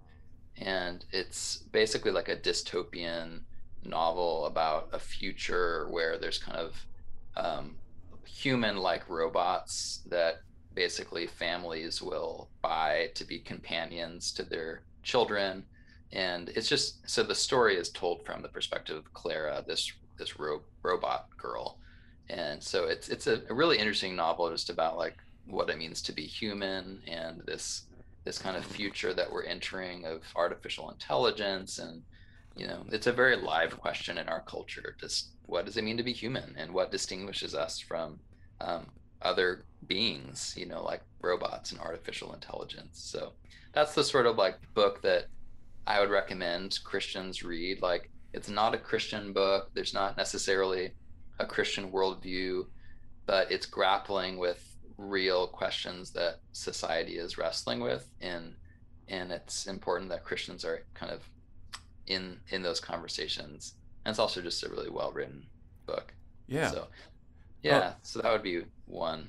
And it's basically like a dystopian novel about a future where there's kind of um, human like robots that basically families will buy to be companions to their children. And it's just so the story is told from the perspective of Klara this this ro- robot girl. And so it's it's a, a, really interesting novel just about like what it means to be human and this this kind of future that we're entering of artificial intelligence and you know it's a very live question in our culture just what does it mean to be human? And what distinguishes us from um, other beings you know like robots and artificial intelligence? So that's the sort of like book that i would recommend christians read. Like it's not a christian book. There's not necessarily a christian worldview but it's grappling with real questions that society is wrestling with. And and it's important that christians are kind of in in those conversations and it's also just a really well written book yeah so yeah so that would be one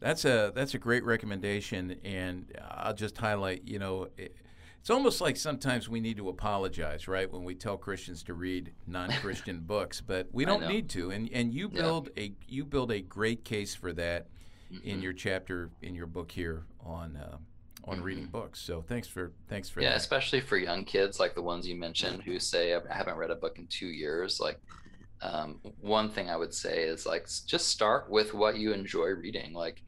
that's a that's a great recommendation and i'll just highlight you know it, it's almost like sometimes we need to apologize, right, when we tell Christians to read non-Christian books, but we don't need to. And and you build yeah. a you build a great case for that mm-hmm. in your chapter in your book here on uh, on mm-hmm. reading books. So thanks for thanks for yeah, that. especially for young kids like the ones you mentioned who say I haven't read a book in two years. Like um, one thing I would say is like just start with what you enjoy reading. Like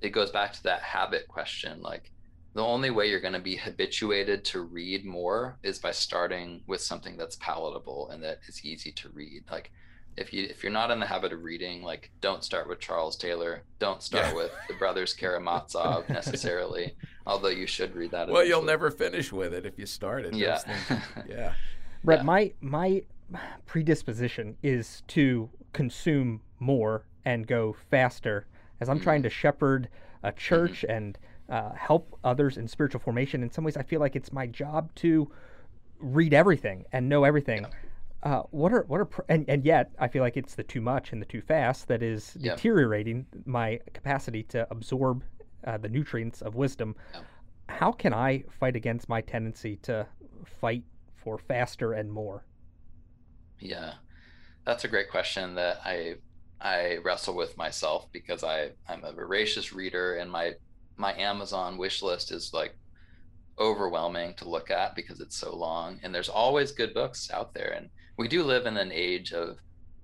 it goes back to that habit question. Like the only way you're going to be habituated to read more is by starting with something that's palatable and that is easy to read. Like if you if you're not in the habit of reading, like don't start with Charles Taylor. Don't start yeah. with the brothers Karamazov necessarily. although you should read that. Well, eventually. you'll never finish with it if you start it. Yeah, yeah. Brett, yeah. my my predisposition is to consume more and go faster as I'm mm-hmm. trying to shepherd a church mm-hmm. and uh, help others in spiritual formation. In some ways, I feel like it's my job to read everything and know everything. Yeah. Uh, what are what are pr- and, and yet I feel like it's the too much and the too fast that is yeah. deteriorating my capacity to absorb uh, the nutrients of wisdom. Yeah. How can I fight against my tendency to fight for faster and more? Yeah, that's a great question that I I wrestle with myself because I I'm a voracious reader and my my Amazon wish list is like overwhelming to look at because it's so long and there's always good books out there and we do live in an age of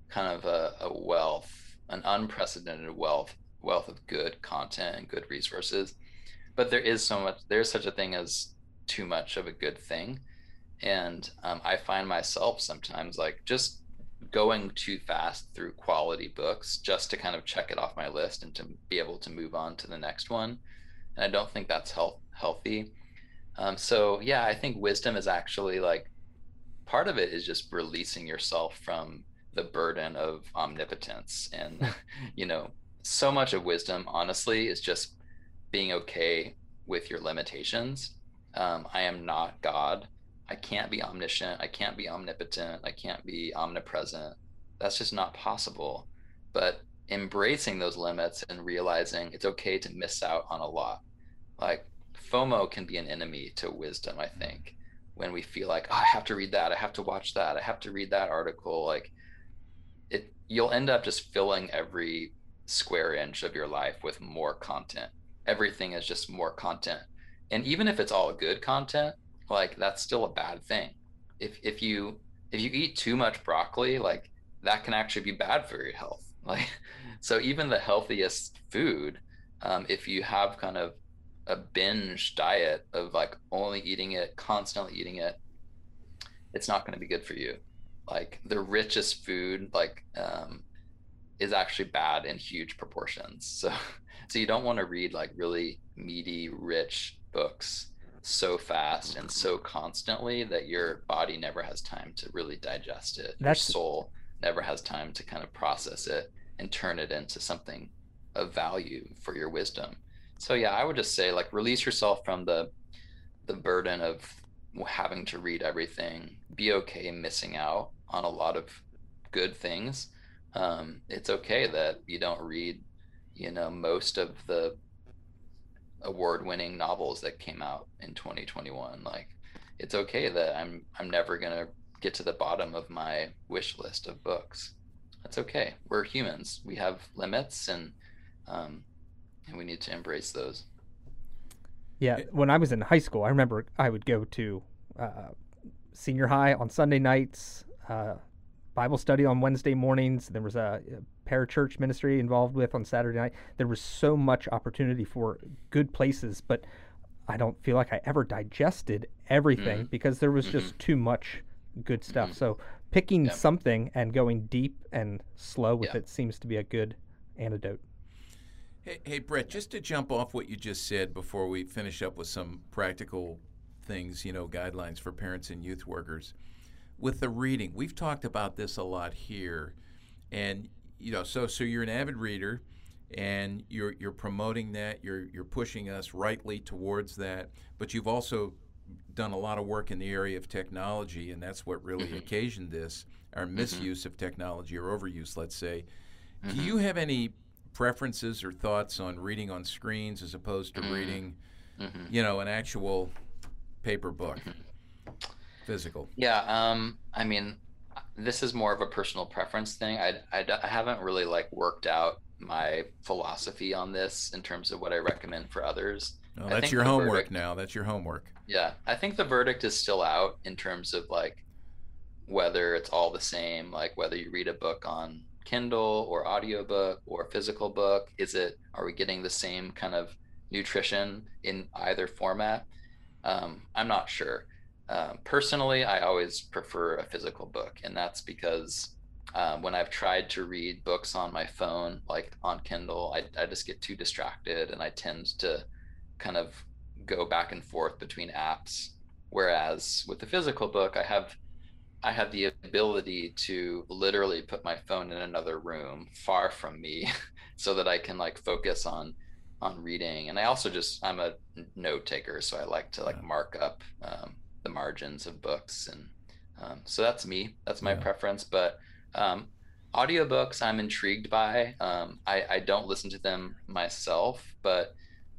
kind of a, a wealth, an unprecedented wealth, wealth of good content and good resources. But there is so much. There's such a thing as too much of a good thing, and um, I find myself sometimes like just going too fast through quality books just to kind of check it off my list and to be able to move on to the next one. And I don't think that's health healthy. Um, so yeah, I think wisdom is actually like part of it is just releasing yourself from the burden of omnipotence and you know so much of wisdom honestly is just being okay with your limitations. Um, i am not god. I can't be omniscient. I can't be omnipotent. I can't be omnipresent. That's just not possible. But embracing those limits and realizing it's okay to miss out on a lot. Like fomo can be an enemy to wisdom i think when we feel like oh, i have to read that i have to watch that i have to read that article like it you'll end up just filling every square inch of your life with more content. Everything is just more content. And even if it's all good content like that's still a bad thing. If if you if you eat too much broccoli like that can actually be bad for your health. Like so even the healthiest food um, if you have kind of a binge diet of like only eating it constantly eating it it's not going to be good for you. Like the richest food like um, is actually bad in huge proportions. So so you don't want to read like really meaty rich books so fast and so constantly that your body never has time to really digest it. That's... your soul never has time to kind of process it and turn it into something of value for your wisdom so yeah i would just say like release yourself from the the burden of having to read everything be okay missing out on a lot of good things. Um, it's okay that you don't read, you know, most of the award-winning novels that came out in 2021. Like, it's okay that I'm I'm never gonna get to the bottom of my wish list of books. That's okay. We're humans. We have limits, and um, and we need to embrace those. Yeah, when I was in high school, I remember I would go to uh, senior high on Sunday nights uh, Bible study on Wednesday mornings. There was a, a parachurch ministry involved with on Saturday night. There was so much opportunity for good places, but I don't feel like I ever digested everything mm-hmm. because there was just mm-hmm. too much good stuff. Mm-hmm. So picking yeah. something and going deep and slow with yeah. it seems to be a good antidote. Hey, hey, Brett, just to jump off what you just said before we finish up with some practical things, you know, guidelines for parents and youth workers with the reading, we've talked about this a lot here, and you know, so so you're an avid reader, and you're you're promoting that, you're you're pushing us rightly towards that, but you've also done a lot of work in the area of technology, and that's what really mm-hmm. occasioned this, our mm-hmm. misuse mm-hmm. of technology or overuse, let's say. Mm-hmm. Do you have any preferences or thoughts on reading on screens as opposed to mm-hmm. reading, mm-hmm. you know, an actual paper book? physical? Yeah, um, I mean, this is more of a personal preference thing. I, I, I haven't really like worked out my philosophy on this in terms of what I recommend for others. Oh, that's your homework verdict, now. That's your homework. Yeah, I think the verdict is still out in terms of like whether it's all the same, like whether you read a book on Kindle or audiobook or physical book. Is it are we getting the same kind of nutrition in either format? Um, I'm not sure. Um, personally, I always prefer a physical book, and that's because um, when I've tried to read books on my phone, like on Kindle, I, I just get too distracted and I tend to kind of go back and forth between apps. Whereas with the physical book, I have I have the ability to literally put my phone in another room far from me so that I can like focus on on reading. And I also just I'm a note taker so I like to like mark up um, the margins of books and um, so that's me. That's my yeah. preference. But um, audiobooks i'm intrigued by. Um, I, I don't listen to them myself but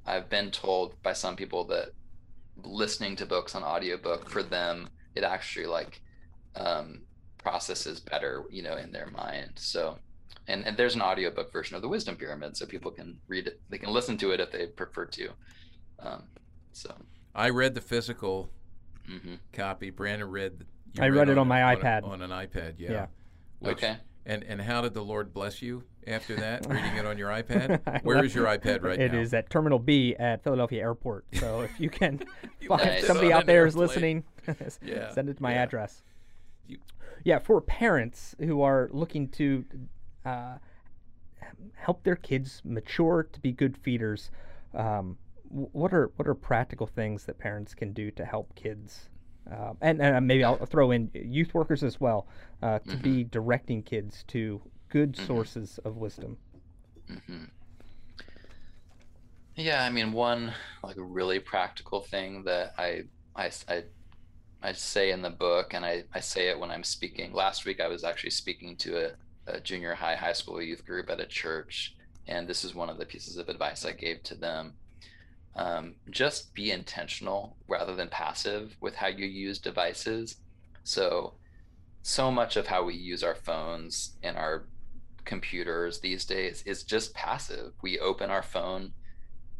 i've been told by some people that listening to books on audiobook for them it actually like um, processes better you know in their mind so and, and there's an audiobook version of the wisdom pyramid so people can read it they can listen to it if they prefer to um, so i read the physical mm-hmm. copy. Brandon read. I read, read it on, on my on iPad. A, on an iPad, yeah. yeah. Which, okay. And and how did the Lord bless you after that? reading it on your iPad. Where is your iPad right it now? It is at Terminal B at Philadelphia Airport. So if you can find nice. somebody out there is listening, yeah. send it to my yeah. address. You, yeah, for parents who are looking to uh, help their kids mature to be good feeders, um, what are what are practical things that parents can do to help kids? Uh, and, and maybe I'll throw in youth workers as well uh, to mm-hmm. be directing kids to good mm-hmm. sources of wisdom. Mm-hmm. Yeah, I mean, one like really practical thing that I I, I I say in the book, and I, I say it when I'm speaking. Last week, I was actually speaking to a, a junior high, high school youth group at a church, and this is one of the pieces of advice I gave to them. Um, just be intentional rather than passive with how you use devices. So, so much of how we use our phones and our computers these days is just passive. We open our phone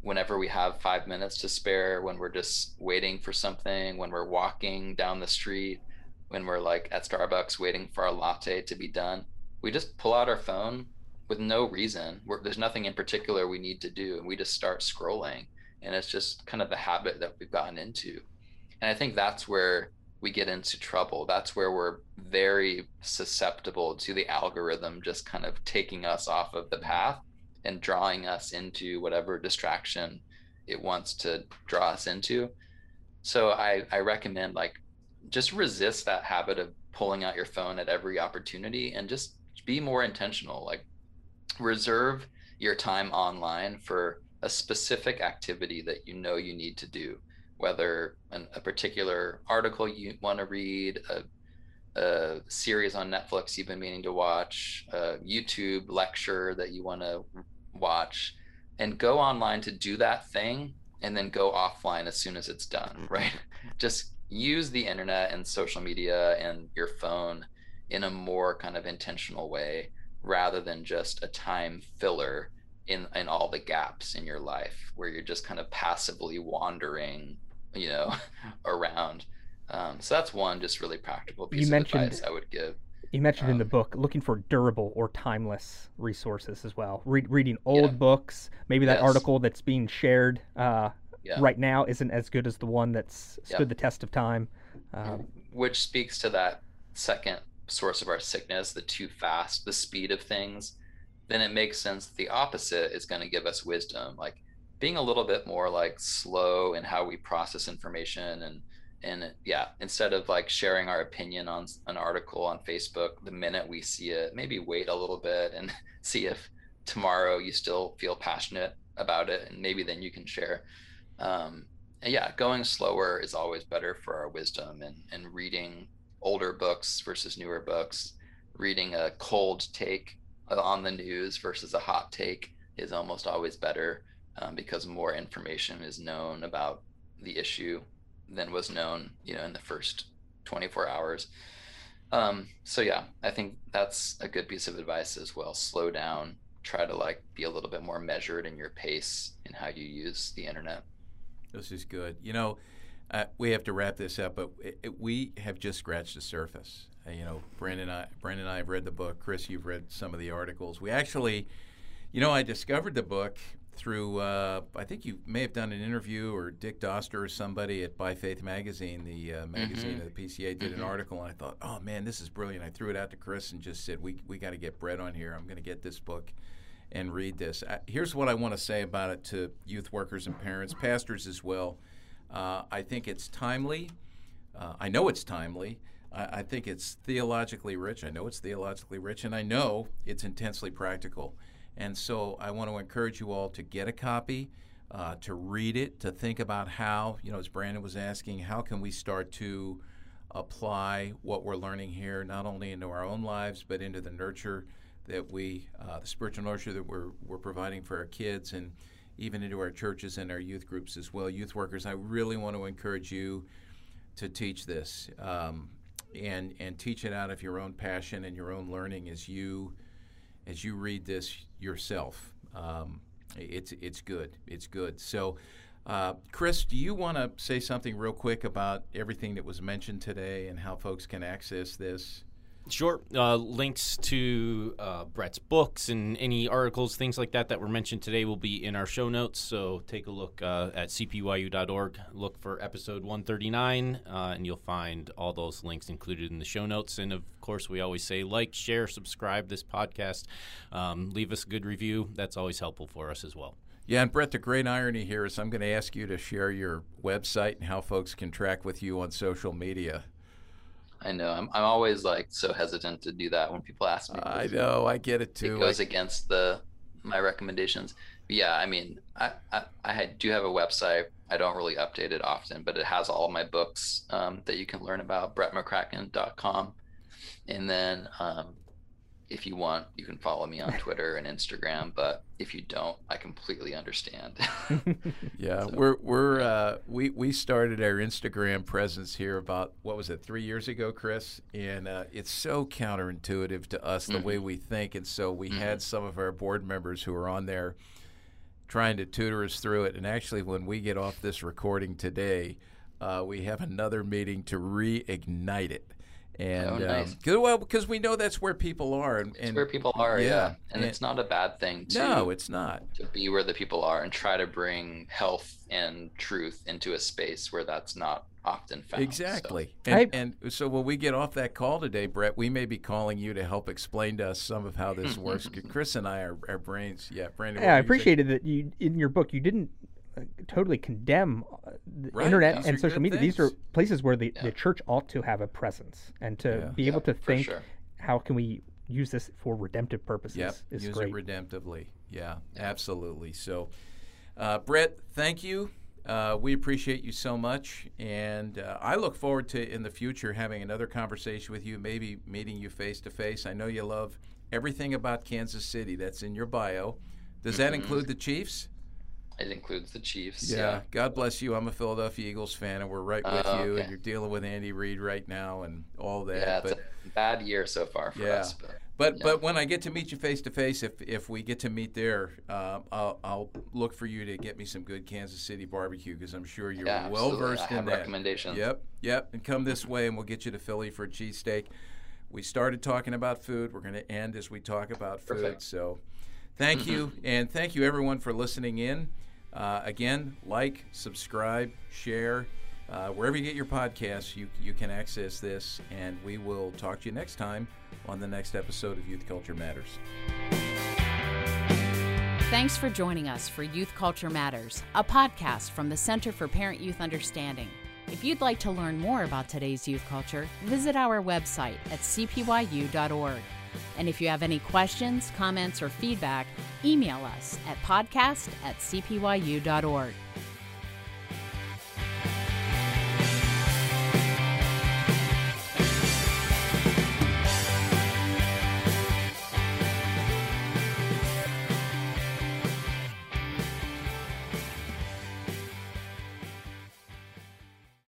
whenever we have five minutes to spare, when we're just waiting for something, when we're walking down the street, when we're like at Starbucks waiting for our latte to be done, we just pull out our phone with no reason. We're, there's nothing in particular we need to do, and we just start scrolling. And it's just kind of the habit that we've gotten into. And I think that's where we get into trouble. That's where we're very susceptible to the algorithm just kind of taking us off of the path and drawing us into whatever distraction it wants to draw us into. So I, I recommend like just resist that habit of pulling out your phone at every opportunity and just be more intentional. Like reserve your time online for a specific activity that you know you need to do, whether an, a particular article you want to read, a a series on Netflix you've been meaning to watch, a YouTube lecture that you want to watch, and go online to do that thing and then go offline as soon as it's done, mm-hmm. right? Just use the internet and social media and your phone in a more kind of intentional way rather than just a time filler in in all the gaps in your life where you're just kind of passively wandering you know around um, so that's one just really practical piece you of advice I would give. You mentioned um, in the um, book looking for durable or timeless resources as well. Re- reading old yeah. books, maybe that yes. article that's being shared uh, yeah. right now isn't as good as the one that's stood the test of time. Um, Which speaks to that second source of our sickness, the too fast, the speed of things. Then it makes sense the opposite is going to give us wisdom, like being a little bit more like slow in how we process information and and yeah instead of like sharing our opinion on an article on facebook the minute we see it maybe wait a little bit and see if tomorrow you still feel passionate about it and maybe then you can share. Um, yeah going slower is always better for our wisdom and, and reading older books versus newer books. Reading a cold take on the news versus a hot take is almost always better um, because more information is known about the issue than was known, you know, in the first 24 hours. Um, so yeah, I think that's a good piece of advice as well. Slow down, try to like be a little bit more measured in your pace in how you use the internet. This is good. You know, uh, we have to wrap this up, but it, it, we have just scratched the surface. Uh, you know, Brandon and I, Brandon and I have read the book. Chris, you've read some of the articles. We actually, you know, I discovered the book through, uh, I think you may have done an interview or Dick Doster or somebody at By Faith Magazine, the uh, magazine mm-hmm. of the PCA, did mm-hmm. an article, and I thought, oh man, this is brilliant. I threw it out to Chris and just said, we, we got to get Brett on here. I'm going to get this book and read this. Uh, here's what I want to say about it to youth workers and parents, pastors as well. Uh, I think it's timely. Uh, I know it's timely. I, I think it's theologically rich. I know it's theologically rich, and I know it's intensely practical. And so I want to encourage you all to get a copy, uh, to read it, to think about how, you know, as Brandon was asking, how can we start to apply what we're learning here, not only into our own lives, but into the nurture that we, uh, the spiritual nurture that we're, we're providing for our kids and even into our churches and our youth groups as well. Youth workers, I really want to encourage you to teach this um, and, and teach it out of your own passion and your own learning as you as you read this yourself. Um, it's it's good. It's good. So, uh, Chris, do you want to say something real quick about everything that was mentioned today and how folks can access this? Sure. Uh, links to uh, Brett's books and any articles, things like that that were mentioned today will be in our show notes. So take a look uh, at cpyu.org. Look for episode 139, uh, and you'll find all those links included in the show notes. And of course, we always say like, share, subscribe this podcast, um, leave us a good review. That's always helpful for us as well. Yeah, and Brett, the great irony here is I'm going to ask you to share your website and how folks can track with you on social media. I know. I'm, I'm always like so hesitant to do that when people ask me. I know. I get it too. It goes I... against the my recommendations. But yeah, I mean, I, I, I do have a website. I don't really update it often, but it has all my books um, that you can learn about. BrettMcCracken.com, and then um, if you want, you can follow me on Twitter and Instagram. But if you don't, I completely understand. yeah, so, we're we're uh, we we started our Instagram presence here about what was it three years ago, Chris, and uh, it's so counterintuitive to us the mm-hmm. way we think, and so we mm-hmm. had some of our board members who are on there trying to tutor us through it. And actually, when we get off this recording today, uh, we have another meeting to reignite it and oh, nice. um, well because we know that's where people are and, and where people are yeah, yeah. And, and, it's not a bad thing to, no it's not to be where the people are and try to bring health and truth into a space where that's not often found exactly so. And, and, so when we get off that call today brett we may be calling you to help explain to us some of how this works chris and i are our brains yeah brandon yeah i appreciated that you in your book you didn't totally condemn uh, the right. internet These and social media. Things. These are places where the, yeah. the church ought to have a presence and to yeah. be able to think sure. how can we use this for redemptive purposes yep. is use great. it redemptively. Yeah, absolutely. So, uh, Brett, thank you. Uh, we appreciate you so much, and uh, I look forward to in the future having another conversation with you, maybe meeting you face to face. I know you love everything about Kansas City. That's in your bio. Does mm-hmm. that include the Chiefs? It includes the Chiefs. Yeah. yeah. God bless you. I'm a Philadelphia Eagles fan, and we're right with uh, you. Okay. And you're dealing with Andy Reid right now, and all that. Yeah, it's but, a bad year so far for yeah. us. But but, yeah. but when I get to meet you face to face, if if we get to meet there, uh, I'll, I'll look for you to get me some good Kansas City barbecue because I'm sure you're yeah, well versed in that. Recommendations. Yep, yep. And come this way, and we'll get you to Philly for a cheesesteak. We started talking about food. We're going to end as we talk about food. Perfect. So, thank you, and thank you everyone for listening in. Uh, again, like, subscribe, share. Uh, wherever you get your podcasts, you, you can access this, and we will talk to you next time on the next episode of Youth Culture Matters. Thanks for joining us for Youth Culture Matters, a podcast from the Center for Parent Youth Understanding. If you'd like to learn more about today's youth culture, visit our website at cpyu.org. And if you have any questions, comments, or feedback, email us at podcast at cpyu.org.